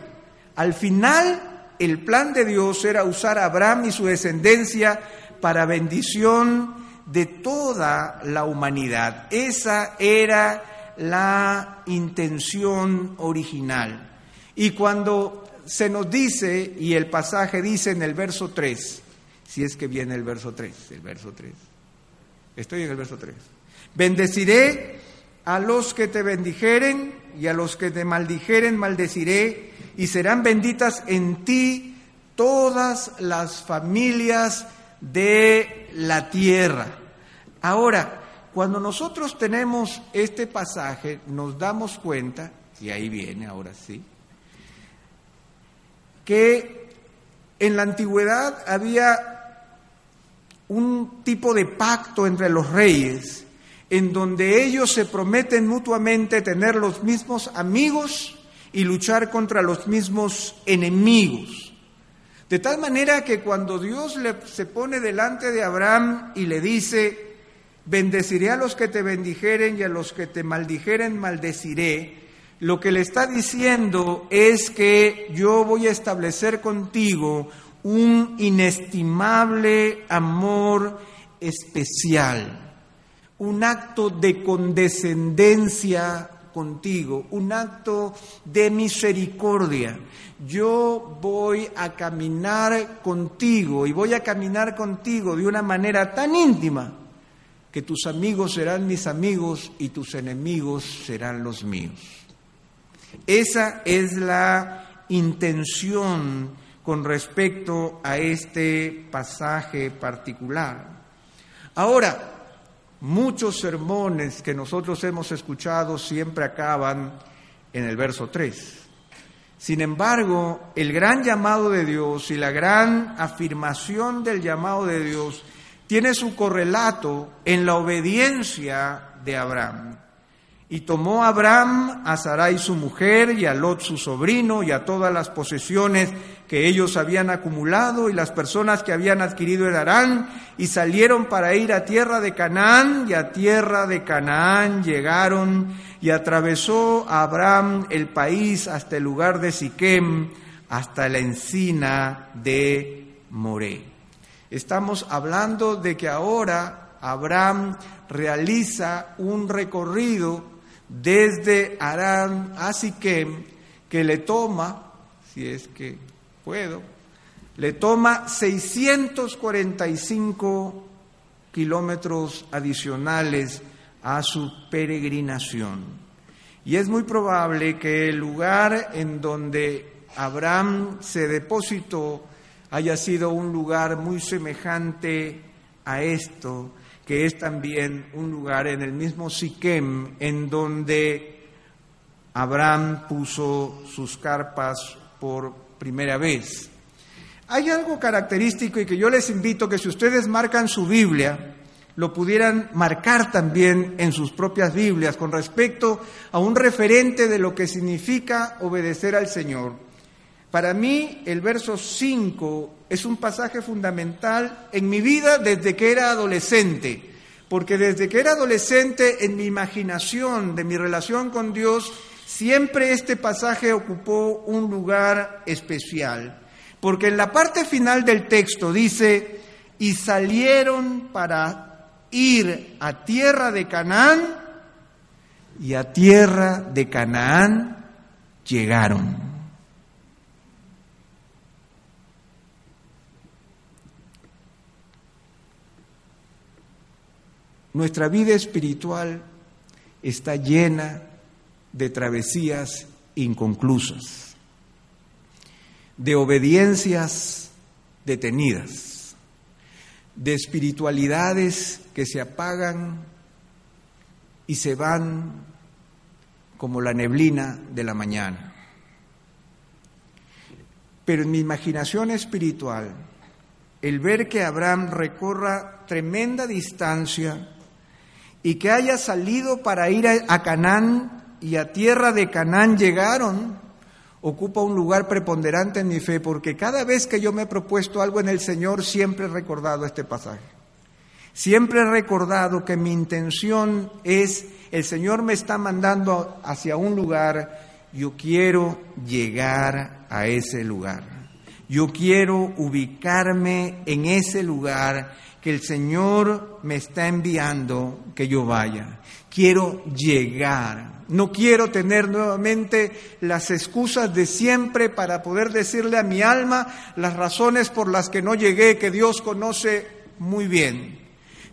Speaker 1: al final el plan de Dios era usar a Abraham y su descendencia para bendición de toda la humanidad. Esa era la intención original. Y cuando se nos dice, y el pasaje dice en el verso 3, si es que viene el verso 3, el verso 3, estoy en el verso 3, bendeciré a los que te bendijeren y a los que te maldijeren maldeciré y serán benditas en ti todas las familias de la tierra. Ahora, cuando nosotros tenemos este pasaje, nos damos cuenta, y ahí viene ahora sí, que en la antigüedad había un tipo de pacto entre los reyes, en donde ellos se prometen mutuamente tener los mismos amigos y luchar contra los mismos enemigos. De tal manera que cuando Dios le, se pone delante de Abraham y le dice, bendeciré a los que te bendijeren y a los que te maldijeren maldeciré, lo que le está diciendo es que yo voy a establecer contigo un inestimable amor especial, un acto de condescendencia contigo, un acto de misericordia. Yo voy a caminar contigo y voy a caminar contigo de una manera tan íntima que tus amigos serán mis amigos y tus enemigos serán los míos. Esa es la intención con respecto a este pasaje particular. Ahora, muchos sermones que nosotros hemos escuchado siempre acaban en el verso 3. Sin embargo, el gran llamado de Dios y la gran afirmación del llamado de Dios tiene su correlato en la obediencia de Abraham. Y tomó Abraham a Sarai su mujer y a Lot su sobrino y a todas las posesiones que ellos habían acumulado y las personas que habían adquirido en Arán y salieron para ir a tierra de Canaán y a tierra de Canaán llegaron y atravesó Abraham el país hasta el lugar de Siquem hasta la encina de Moré. Estamos hablando de que ahora Abraham realiza un recorrido desde Arán a Siquem, que le toma, si es que puedo, le toma 645 kilómetros adicionales a su peregrinación. Y es muy probable que el lugar en donde Abraham se depositó haya sido un lugar muy semejante a esto, que es también un lugar en el mismo Siquem en donde Abraham puso sus carpas por primera vez. Hay algo característico y que yo les invito que si ustedes marcan su Biblia, lo pudieran marcar también en sus propias Biblias con respecto a un referente de lo que significa obedecer al Señor. Para mí el verso 5 es un pasaje fundamental en mi vida desde que era adolescente, porque desde que era adolescente en mi imaginación de mi relación con Dios, siempre este pasaje ocupó un lugar especial, porque en la parte final del texto dice, y salieron para ir a tierra de Canaán, y a tierra de Canaán llegaron. Nuestra vida espiritual está llena de travesías inconclusas, de obediencias detenidas, de espiritualidades que se apagan y se van como la neblina de la mañana. Pero en mi imaginación espiritual, el ver que Abraham recorra tremenda distancia y que haya salido para ir a Canaán y a tierra de Canaán llegaron, ocupa un lugar preponderante en mi fe, porque cada vez que yo me he propuesto algo en el Señor, siempre he recordado este pasaje. Siempre he recordado que mi intención es, el Señor me está mandando hacia un lugar, yo quiero llegar a ese lugar. Yo quiero ubicarme en ese lugar que el Señor me está enviando que yo vaya. Quiero llegar. No quiero tener nuevamente las excusas de siempre para poder decirle a mi alma las razones por las que no llegué, que Dios conoce muy bien.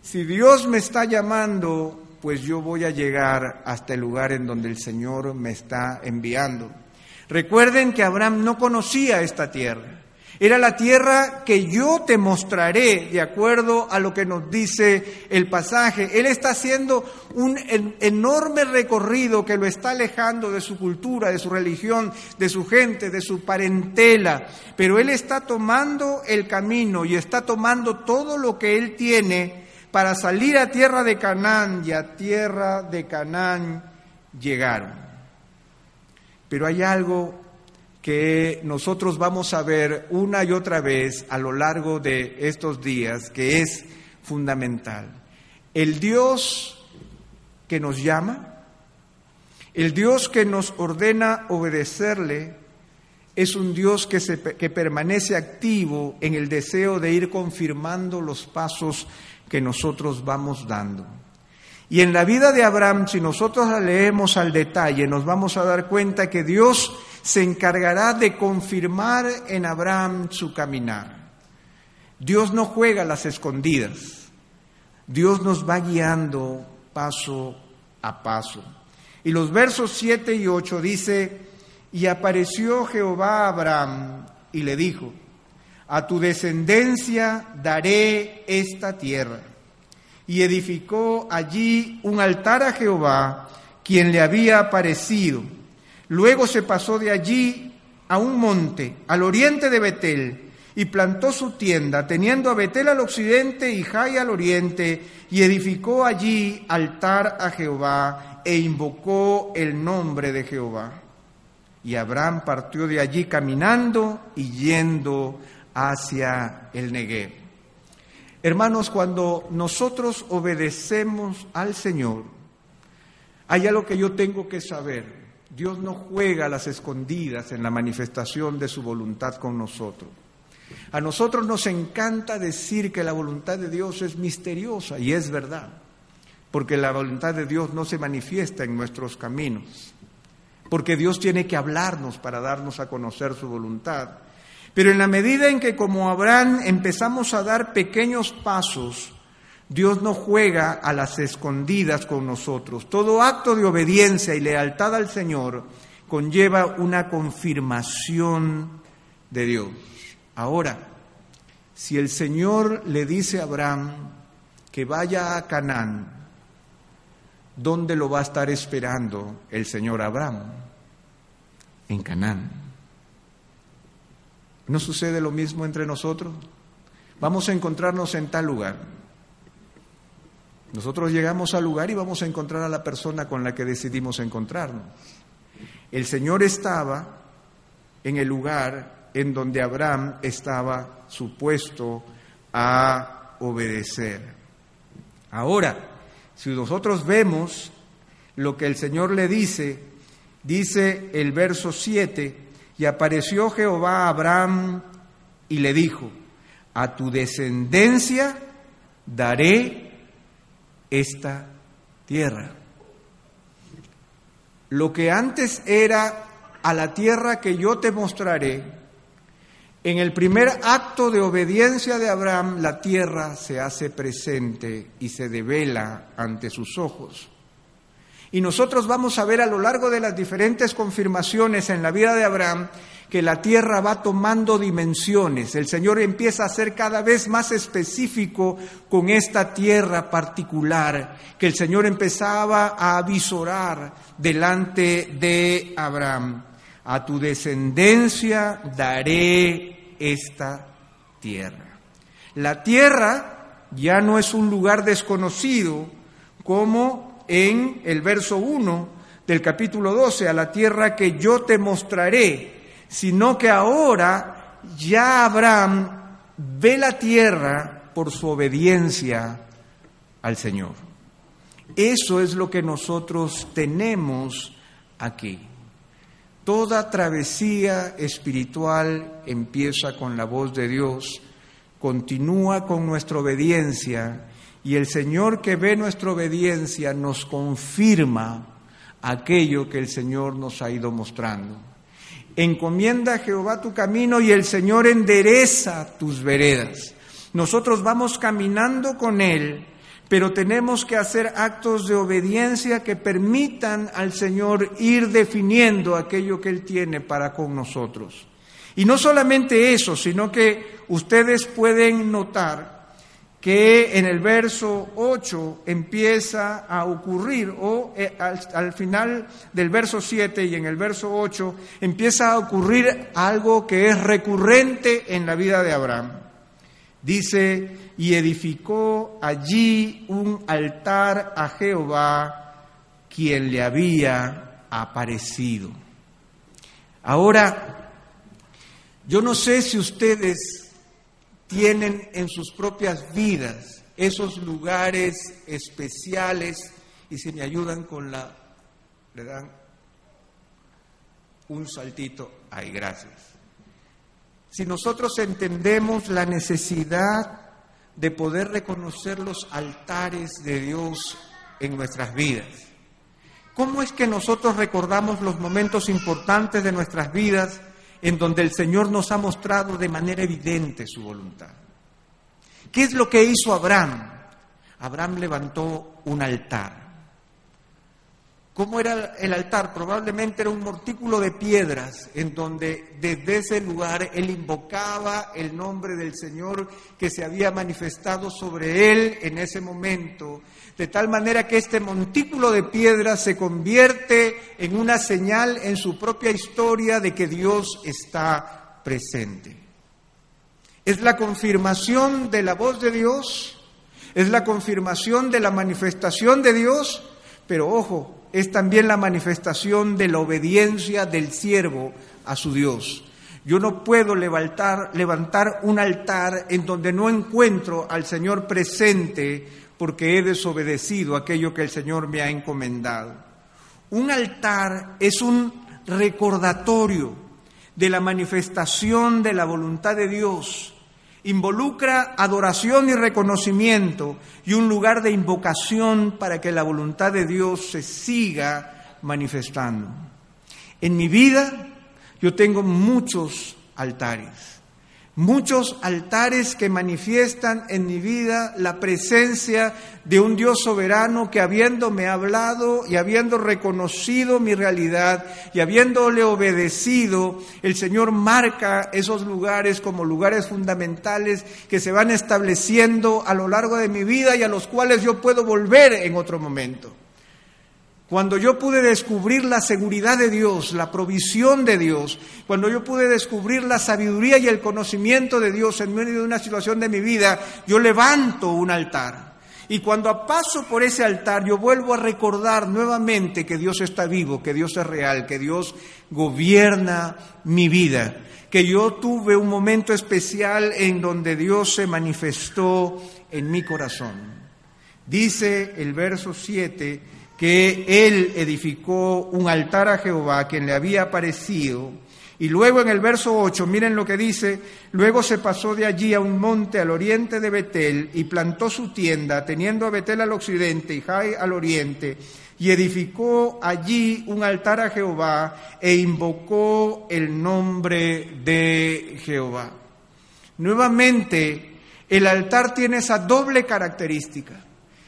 Speaker 1: Si Dios me está llamando, pues yo voy a llegar hasta el lugar en donde el Señor me está enviando. Recuerden que Abraham no conocía esta tierra. Era la tierra que yo te mostraré, de acuerdo a lo que nos dice el pasaje. Él está haciendo un enorme recorrido que lo está alejando de su cultura, de su religión, de su gente, de su parentela. Pero él está tomando el camino y está tomando todo lo que él tiene para salir a tierra de Canaán y a tierra de Canaán llegaron. Pero hay algo que nosotros vamos a ver una y otra vez a lo largo de estos días, que es fundamental. El Dios que nos llama, el Dios que nos ordena obedecerle, es un Dios que, se, que permanece activo en el deseo de ir confirmando los pasos que nosotros vamos dando. Y en la vida de Abraham, si nosotros la leemos al detalle, nos vamos a dar cuenta que Dios se encargará de confirmar en Abraham su caminar. Dios no juega las escondidas. Dios nos va guiando paso a paso. Y los versos 7 y 8 dice, y apareció Jehová a Abraham y le dijo, a tu descendencia daré esta tierra. Y edificó allí un altar a Jehová, quien le había aparecido Luego se pasó de allí a un monte, al oriente de Betel, y plantó su tienda, teniendo a Betel al occidente y Jai al oriente, y edificó allí altar a Jehová, e invocó el nombre de Jehová. Y Abraham partió de allí caminando y yendo hacia el Negev. Hermanos, cuando nosotros obedecemos al Señor, hay algo que yo tengo que saber. Dios no juega a las escondidas en la manifestación de su voluntad con nosotros. A nosotros nos encanta decir que la voluntad de Dios es misteriosa y es verdad, porque la voluntad de Dios no se manifiesta en nuestros caminos, porque Dios tiene que hablarnos para darnos a conocer su voluntad. Pero en la medida en que como Abraham empezamos a dar pequeños pasos, Dios no juega a las escondidas con nosotros. Todo acto de obediencia y lealtad al Señor conlleva una confirmación de Dios. Ahora, si el Señor le dice a Abraham que vaya a Canaán, ¿dónde lo va a estar esperando el Señor Abraham? En Canaán. ¿No sucede lo mismo entre nosotros? Vamos a encontrarnos en tal lugar. Nosotros llegamos al lugar y vamos a encontrar a la persona con la que decidimos encontrarnos. El Señor estaba en el lugar en donde Abraham estaba supuesto a obedecer. Ahora, si nosotros vemos lo que el Señor le dice, dice el verso 7, y apareció Jehová a Abraham y le dijo, a tu descendencia daré esta tierra. Lo que antes era a la tierra que yo te mostraré, en el primer acto de obediencia de Abraham, la tierra se hace presente y se devela ante sus ojos. Y nosotros vamos a ver a lo largo de las diferentes confirmaciones en la vida de Abraham que la tierra va tomando dimensiones. El Señor empieza a ser cada vez más específico con esta tierra particular que el Señor empezaba a avisorar delante de Abraham. A tu descendencia daré esta tierra. La tierra ya no es un lugar desconocido como en el verso 1 del capítulo 12, a la tierra que yo te mostraré sino que ahora ya Abraham ve la tierra por su obediencia al Señor. Eso es lo que nosotros tenemos aquí. Toda travesía espiritual empieza con la voz de Dios, continúa con nuestra obediencia y el Señor que ve nuestra obediencia nos confirma aquello que el Señor nos ha ido mostrando. Encomienda a Jehová tu camino y el Señor endereza tus veredas. Nosotros vamos caminando con Él, pero tenemos que hacer actos de obediencia que permitan al Señor ir definiendo aquello que Él tiene para con nosotros. Y no solamente eso, sino que ustedes pueden notar que en el verso 8 empieza a ocurrir, o eh, al, final del verso 7 y en el verso 8 empieza a ocurrir algo que es recurrente en la vida de Abraham. Dice, y edificó allí un altar a Jehová, quien le había aparecido. Ahora, Yo no sé si ustedes tienen en sus propias vidas esos lugares especiales y si me ayudan con la, le dan un saltito, ay, gracias. Si nosotros entendemos la necesidad de poder reconocer los altares de Dios en nuestras vidas, ¿cómo es que nosotros recordamos los momentos importantes de nuestras vidas en donde el Señor nos ha mostrado de manera evidente su voluntad? ¿Qué es lo que hizo Abraham? Abraham levantó un altar. ¿Cómo era el altar? Probablemente era un montículo de piedras en donde desde ese lugar él invocaba el nombre del Señor que se había manifestado sobre él en ese momento, de tal manera que este montículo de piedras se convierte en una señal en su propia historia de que Dios está presente. Es la confirmación de la voz de Dios, es la confirmación de la manifestación de Dios, pero ojo, es también la manifestación de la obediencia del siervo a su Dios. Yo no puedo levantar, levantar un altar en donde no encuentro al Señor presente porque he desobedecido aquello que el Señor me ha encomendado. Un altar es un recordatorio de la manifestación de la voluntad de Dios involucra adoración y reconocimiento y un lugar de invocación para que la voluntad de Dios se siga manifestando. En mi vida yo tengo muchos altares muchos altares que manifiestan en mi vida la presencia de un Dios soberano que habiéndome hablado y habiendo reconocido mi realidad y habiéndole obedecido, el Señor marca esos lugares como lugares fundamentales que se van estableciendo a lo largo de mi vida y a los cuales yo puedo volver en otro momento. Cuando yo pude descubrir la seguridad de Dios, la provisión de Dios, cuando yo pude descubrir la sabiduría y el conocimiento de Dios en medio de una situación de mi vida, yo levanto un altar. Y cuando paso por ese altar, yo vuelvo a recordar nuevamente que Dios está vivo, que Dios es real, que Dios gobierna mi vida, que yo tuve un momento especial en donde Dios se manifestó en mi corazón. Dice el verso 7 que él edificó un altar a Jehová, quien le había aparecido. Y luego en el verso 8, miren lo que dice, luego se pasó de allí a un monte al oriente de Betel y plantó su tienda, teniendo a Betel al occidente y Jai al oriente, y edificó allí un altar a Jehová e invocó el nombre de Jehová. Nuevamente, el altar tiene esa doble característica.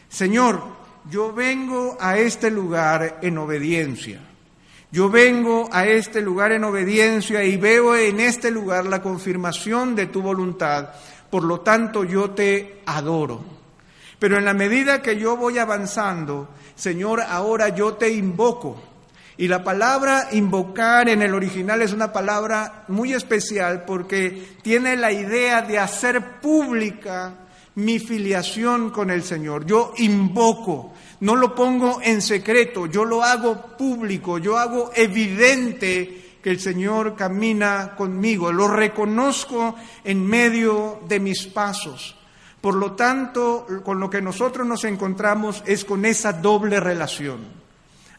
Speaker 1: Señor, yo vengo a este lugar en obediencia. Yo vengo a este lugar en obediencia y veo en este lugar la confirmación de tu voluntad. Por lo tanto, yo te adoro. Pero en la medida que yo voy avanzando, Señor, ahora yo te invoco. Y la palabra invocar en el original es una palabra muy especial porque tiene la idea de hacer pública mi filiación con el Señor. Yo invoco, no lo pongo en secreto, yo lo hago público, yo hago evidente que el Señor camina conmigo, lo reconozco en medio de mis pasos. Por lo tanto, con lo que nosotros nos encontramos es con esa doble relación.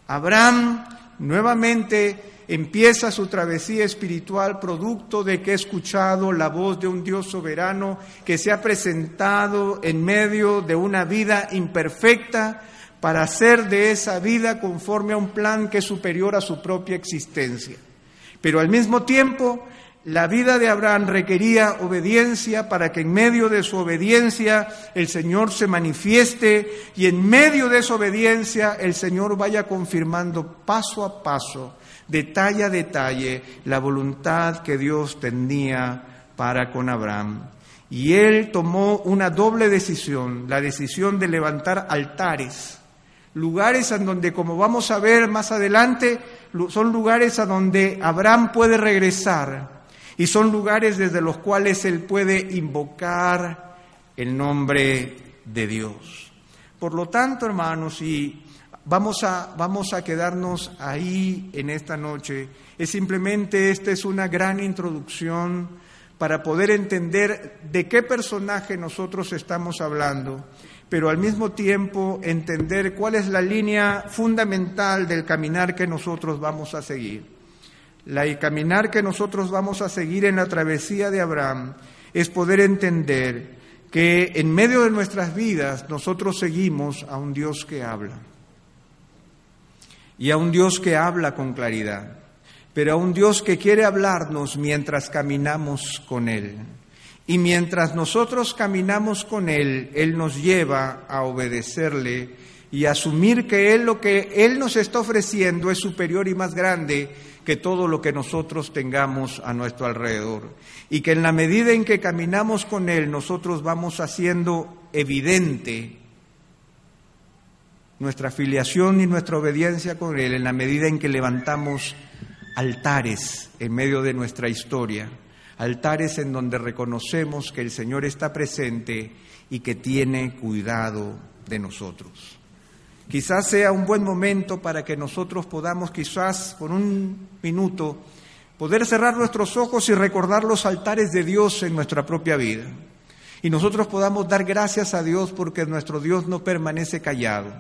Speaker 1: Abraham nuevamente empieza su travesía espiritual producto de que ha escuchado la voz de un Dios soberano que se ha presentado en medio de una vida imperfecta para hacer de esa vida conforme a un plan que es superior a su propia existencia. Pero al mismo tiempo, la vida de Abraham requería obediencia para que en medio de su obediencia el Señor se manifieste y en medio de esa obediencia el Señor vaya confirmando paso a paso detalle a detalle la voluntad que Dios tenía para con Abraham. Y él tomó una doble decisión, la decisión de levantar altares, lugares en donde, como vamos a ver más adelante, son lugares a donde Abraham puede regresar y son lugares desde los cuales él puede invocar el nombre de Dios. Por lo tanto, hermanos, y vamos a, quedarnos ahí en esta noche. Es simplemente, esta es una gran introducción para poder entender de qué personaje nosotros estamos hablando, pero al mismo tiempo entender cuál es la línea fundamental del caminar que nosotros vamos a seguir. La caminar que nosotros vamos a seguir en la travesía de Abraham es poder entender que en medio de nuestras vidas nosotros seguimos a un Dios que habla y a un Dios que habla con claridad, pero a un Dios que quiere hablarnos mientras caminamos con Él. Y mientras nosotros caminamos con Él, Él nos lleva a obedecerle y asumir que Él lo que Él nos está ofreciendo es superior y más grande que todo lo que nosotros tengamos a nuestro alrededor. Y que en la medida en que caminamos con Él, nosotros vamos haciendo evidente nuestra filiación y nuestra obediencia con Él en la medida en que levantamos altares en medio de nuestra historia, altares en donde reconocemos que el Señor está presente y que tiene cuidado de nosotros. Quizás sea un buen momento para que nosotros podamos, quizás por un minuto, poder cerrar nuestros ojos y recordar los altares de Dios en nuestra propia vida. Y nosotros podamos dar gracias a Dios porque nuestro Dios no permanece callado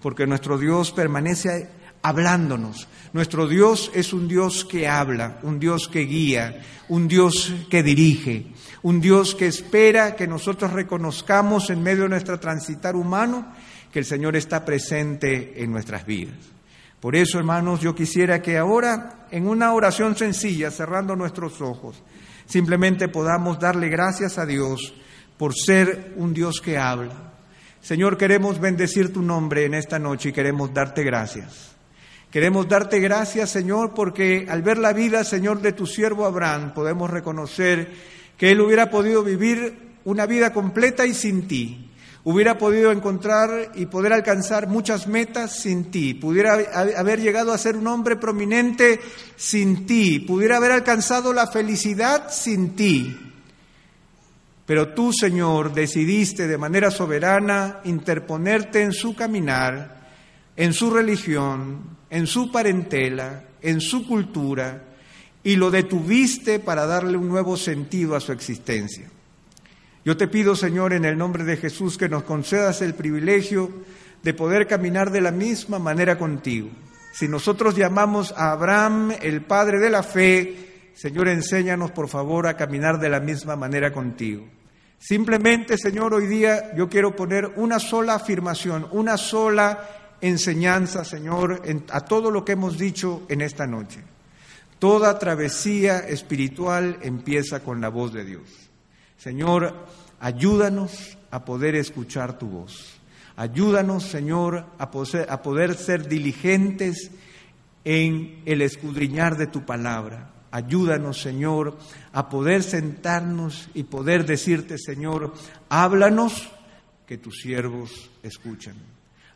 Speaker 1: porque nuestro Dios permanece hablándonos. Nuestro Dios es un Dios que habla, un Dios que guía, un Dios que dirige, un Dios que espera que nosotros reconozcamos en medio de nuestro transitar humano que el Señor está presente en nuestras vidas. Por eso, hermanos, yo quisiera que ahora, en una oración sencilla, cerrando nuestros ojos, simplemente podamos darle gracias a Dios por ser un Dios que habla, Señor, queremos bendecir tu nombre en esta noche y queremos darte gracias. Queremos darte gracias, Señor, porque al ver la vida, Señor, de tu siervo Abraham, podemos reconocer que él hubiera podido vivir una vida completa y sin ti. Hubiera podido encontrar y poder alcanzar muchas metas sin ti. Pudiera haber llegado a ser un hombre prominente sin ti. Pudiera haber alcanzado la felicidad sin ti. Pero tú, Señor, decidiste de manera soberana interponerte en su caminar, en su religión, en su parentela, en su cultura, y lo detuviste para darle un nuevo sentido a su existencia. Yo te pido, Señor, en el nombre de Jesús, que nos concedas el privilegio de poder caminar de la misma manera contigo. Si nosotros llamamos a Abraham el padre de la fe, Señor, enséñanos por favor a caminar de la misma manera contigo. Simplemente, Señor, hoy día yo quiero poner una sola afirmación, una sola enseñanza, Señor, a todo lo que hemos dicho en esta noche. Toda travesía espiritual empieza con la voz de Dios. Señor, ayúdanos a poder escuchar tu voz. Ayúdanos, Señor, a poder, a poder ser diligentes en el escudriñar de tu palabra. Ayúdanos, Señor, a poder sentarnos y poder decirte, Señor, háblanos que tus siervos escuchan.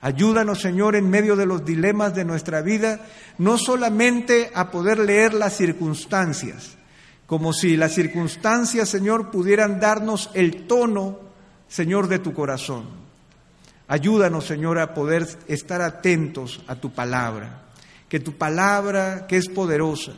Speaker 1: Ayúdanos, Señor, en medio de los dilemas de nuestra vida, no solamente a poder leer las circunstancias, como si las circunstancias, Señor, pudieran darnos el tono, Señor, de tu corazón. Ayúdanos, Señor, a poder estar atentos a tu palabra, que tu palabra, que es poderosa,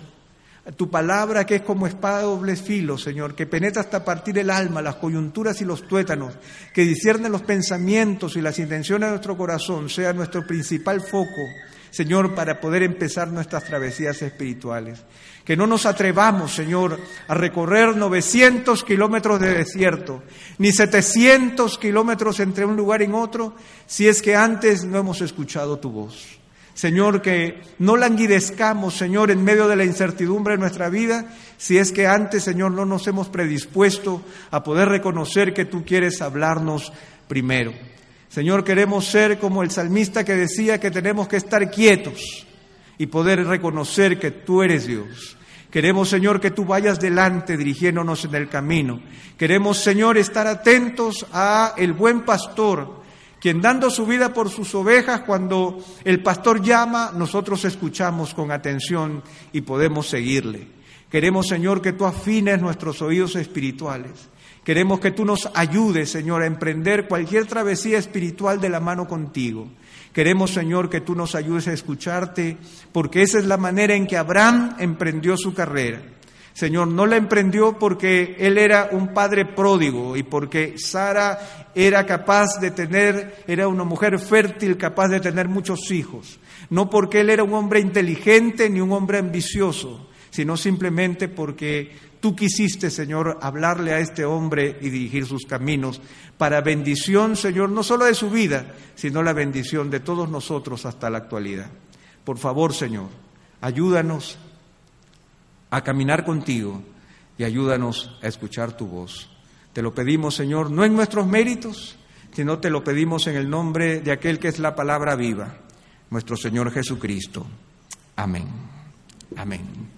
Speaker 1: tu palabra que es como espada de doble filo, Señor, que penetra hasta partir el alma, las coyunturas y los tuétanos, que discierne los pensamientos y las intenciones de nuestro corazón, sea nuestro principal foco, Señor, para poder empezar nuestras travesías espirituales. Que no nos atrevamos, Señor, a recorrer 900 kilómetros de desierto, ni 700 kilómetros entre un lugar y otro, si es que antes no hemos escuchado tu voz. Señor, que no languidezcamos, Señor, en medio de la incertidumbre de nuestra vida, si es que antes, Señor, no nos hemos predispuesto a poder reconocer que tú quieres hablarnos primero. Señor, queremos ser como el salmista que decía que tenemos que estar quietos y poder reconocer que tú eres Dios. Queremos, Señor, que tú vayas delante dirigiéndonos en el camino. Queremos, Señor, estar atentos a el buen pastor quien dando su vida por sus ovejas, cuando el pastor llama, nosotros escuchamos con atención y podemos seguirle. Queremos, Señor, que tú afines nuestros oídos espirituales, Queremos que tú nos ayudes, Señor, a emprender cualquier travesía espiritual de la mano contigo. Queremos, Señor, que tú nos ayudes a escucharte, porque esa es la manera en que Abraham emprendió su carrera. Señor, no la emprendió porque él era un padre pródigo y porque Sara era capaz de tener, era una mujer fértil capaz de tener muchos hijos. No porque él era un hombre inteligente ni un hombre ambicioso, sino simplemente porque tú quisiste, Señor, hablarle a este hombre y dirigir sus caminos para bendición, Señor, no solo de su vida, sino la bendición de todos nosotros hasta la actualidad. Por favor, Señor, ayúdanos a caminar contigo y ayúdanos a escuchar tu voz. Te lo pedimos, Señor, no en nuestros méritos, sino te lo pedimos en el nombre de aquel que es la palabra viva, nuestro Señor Jesucristo. Amén. Amén.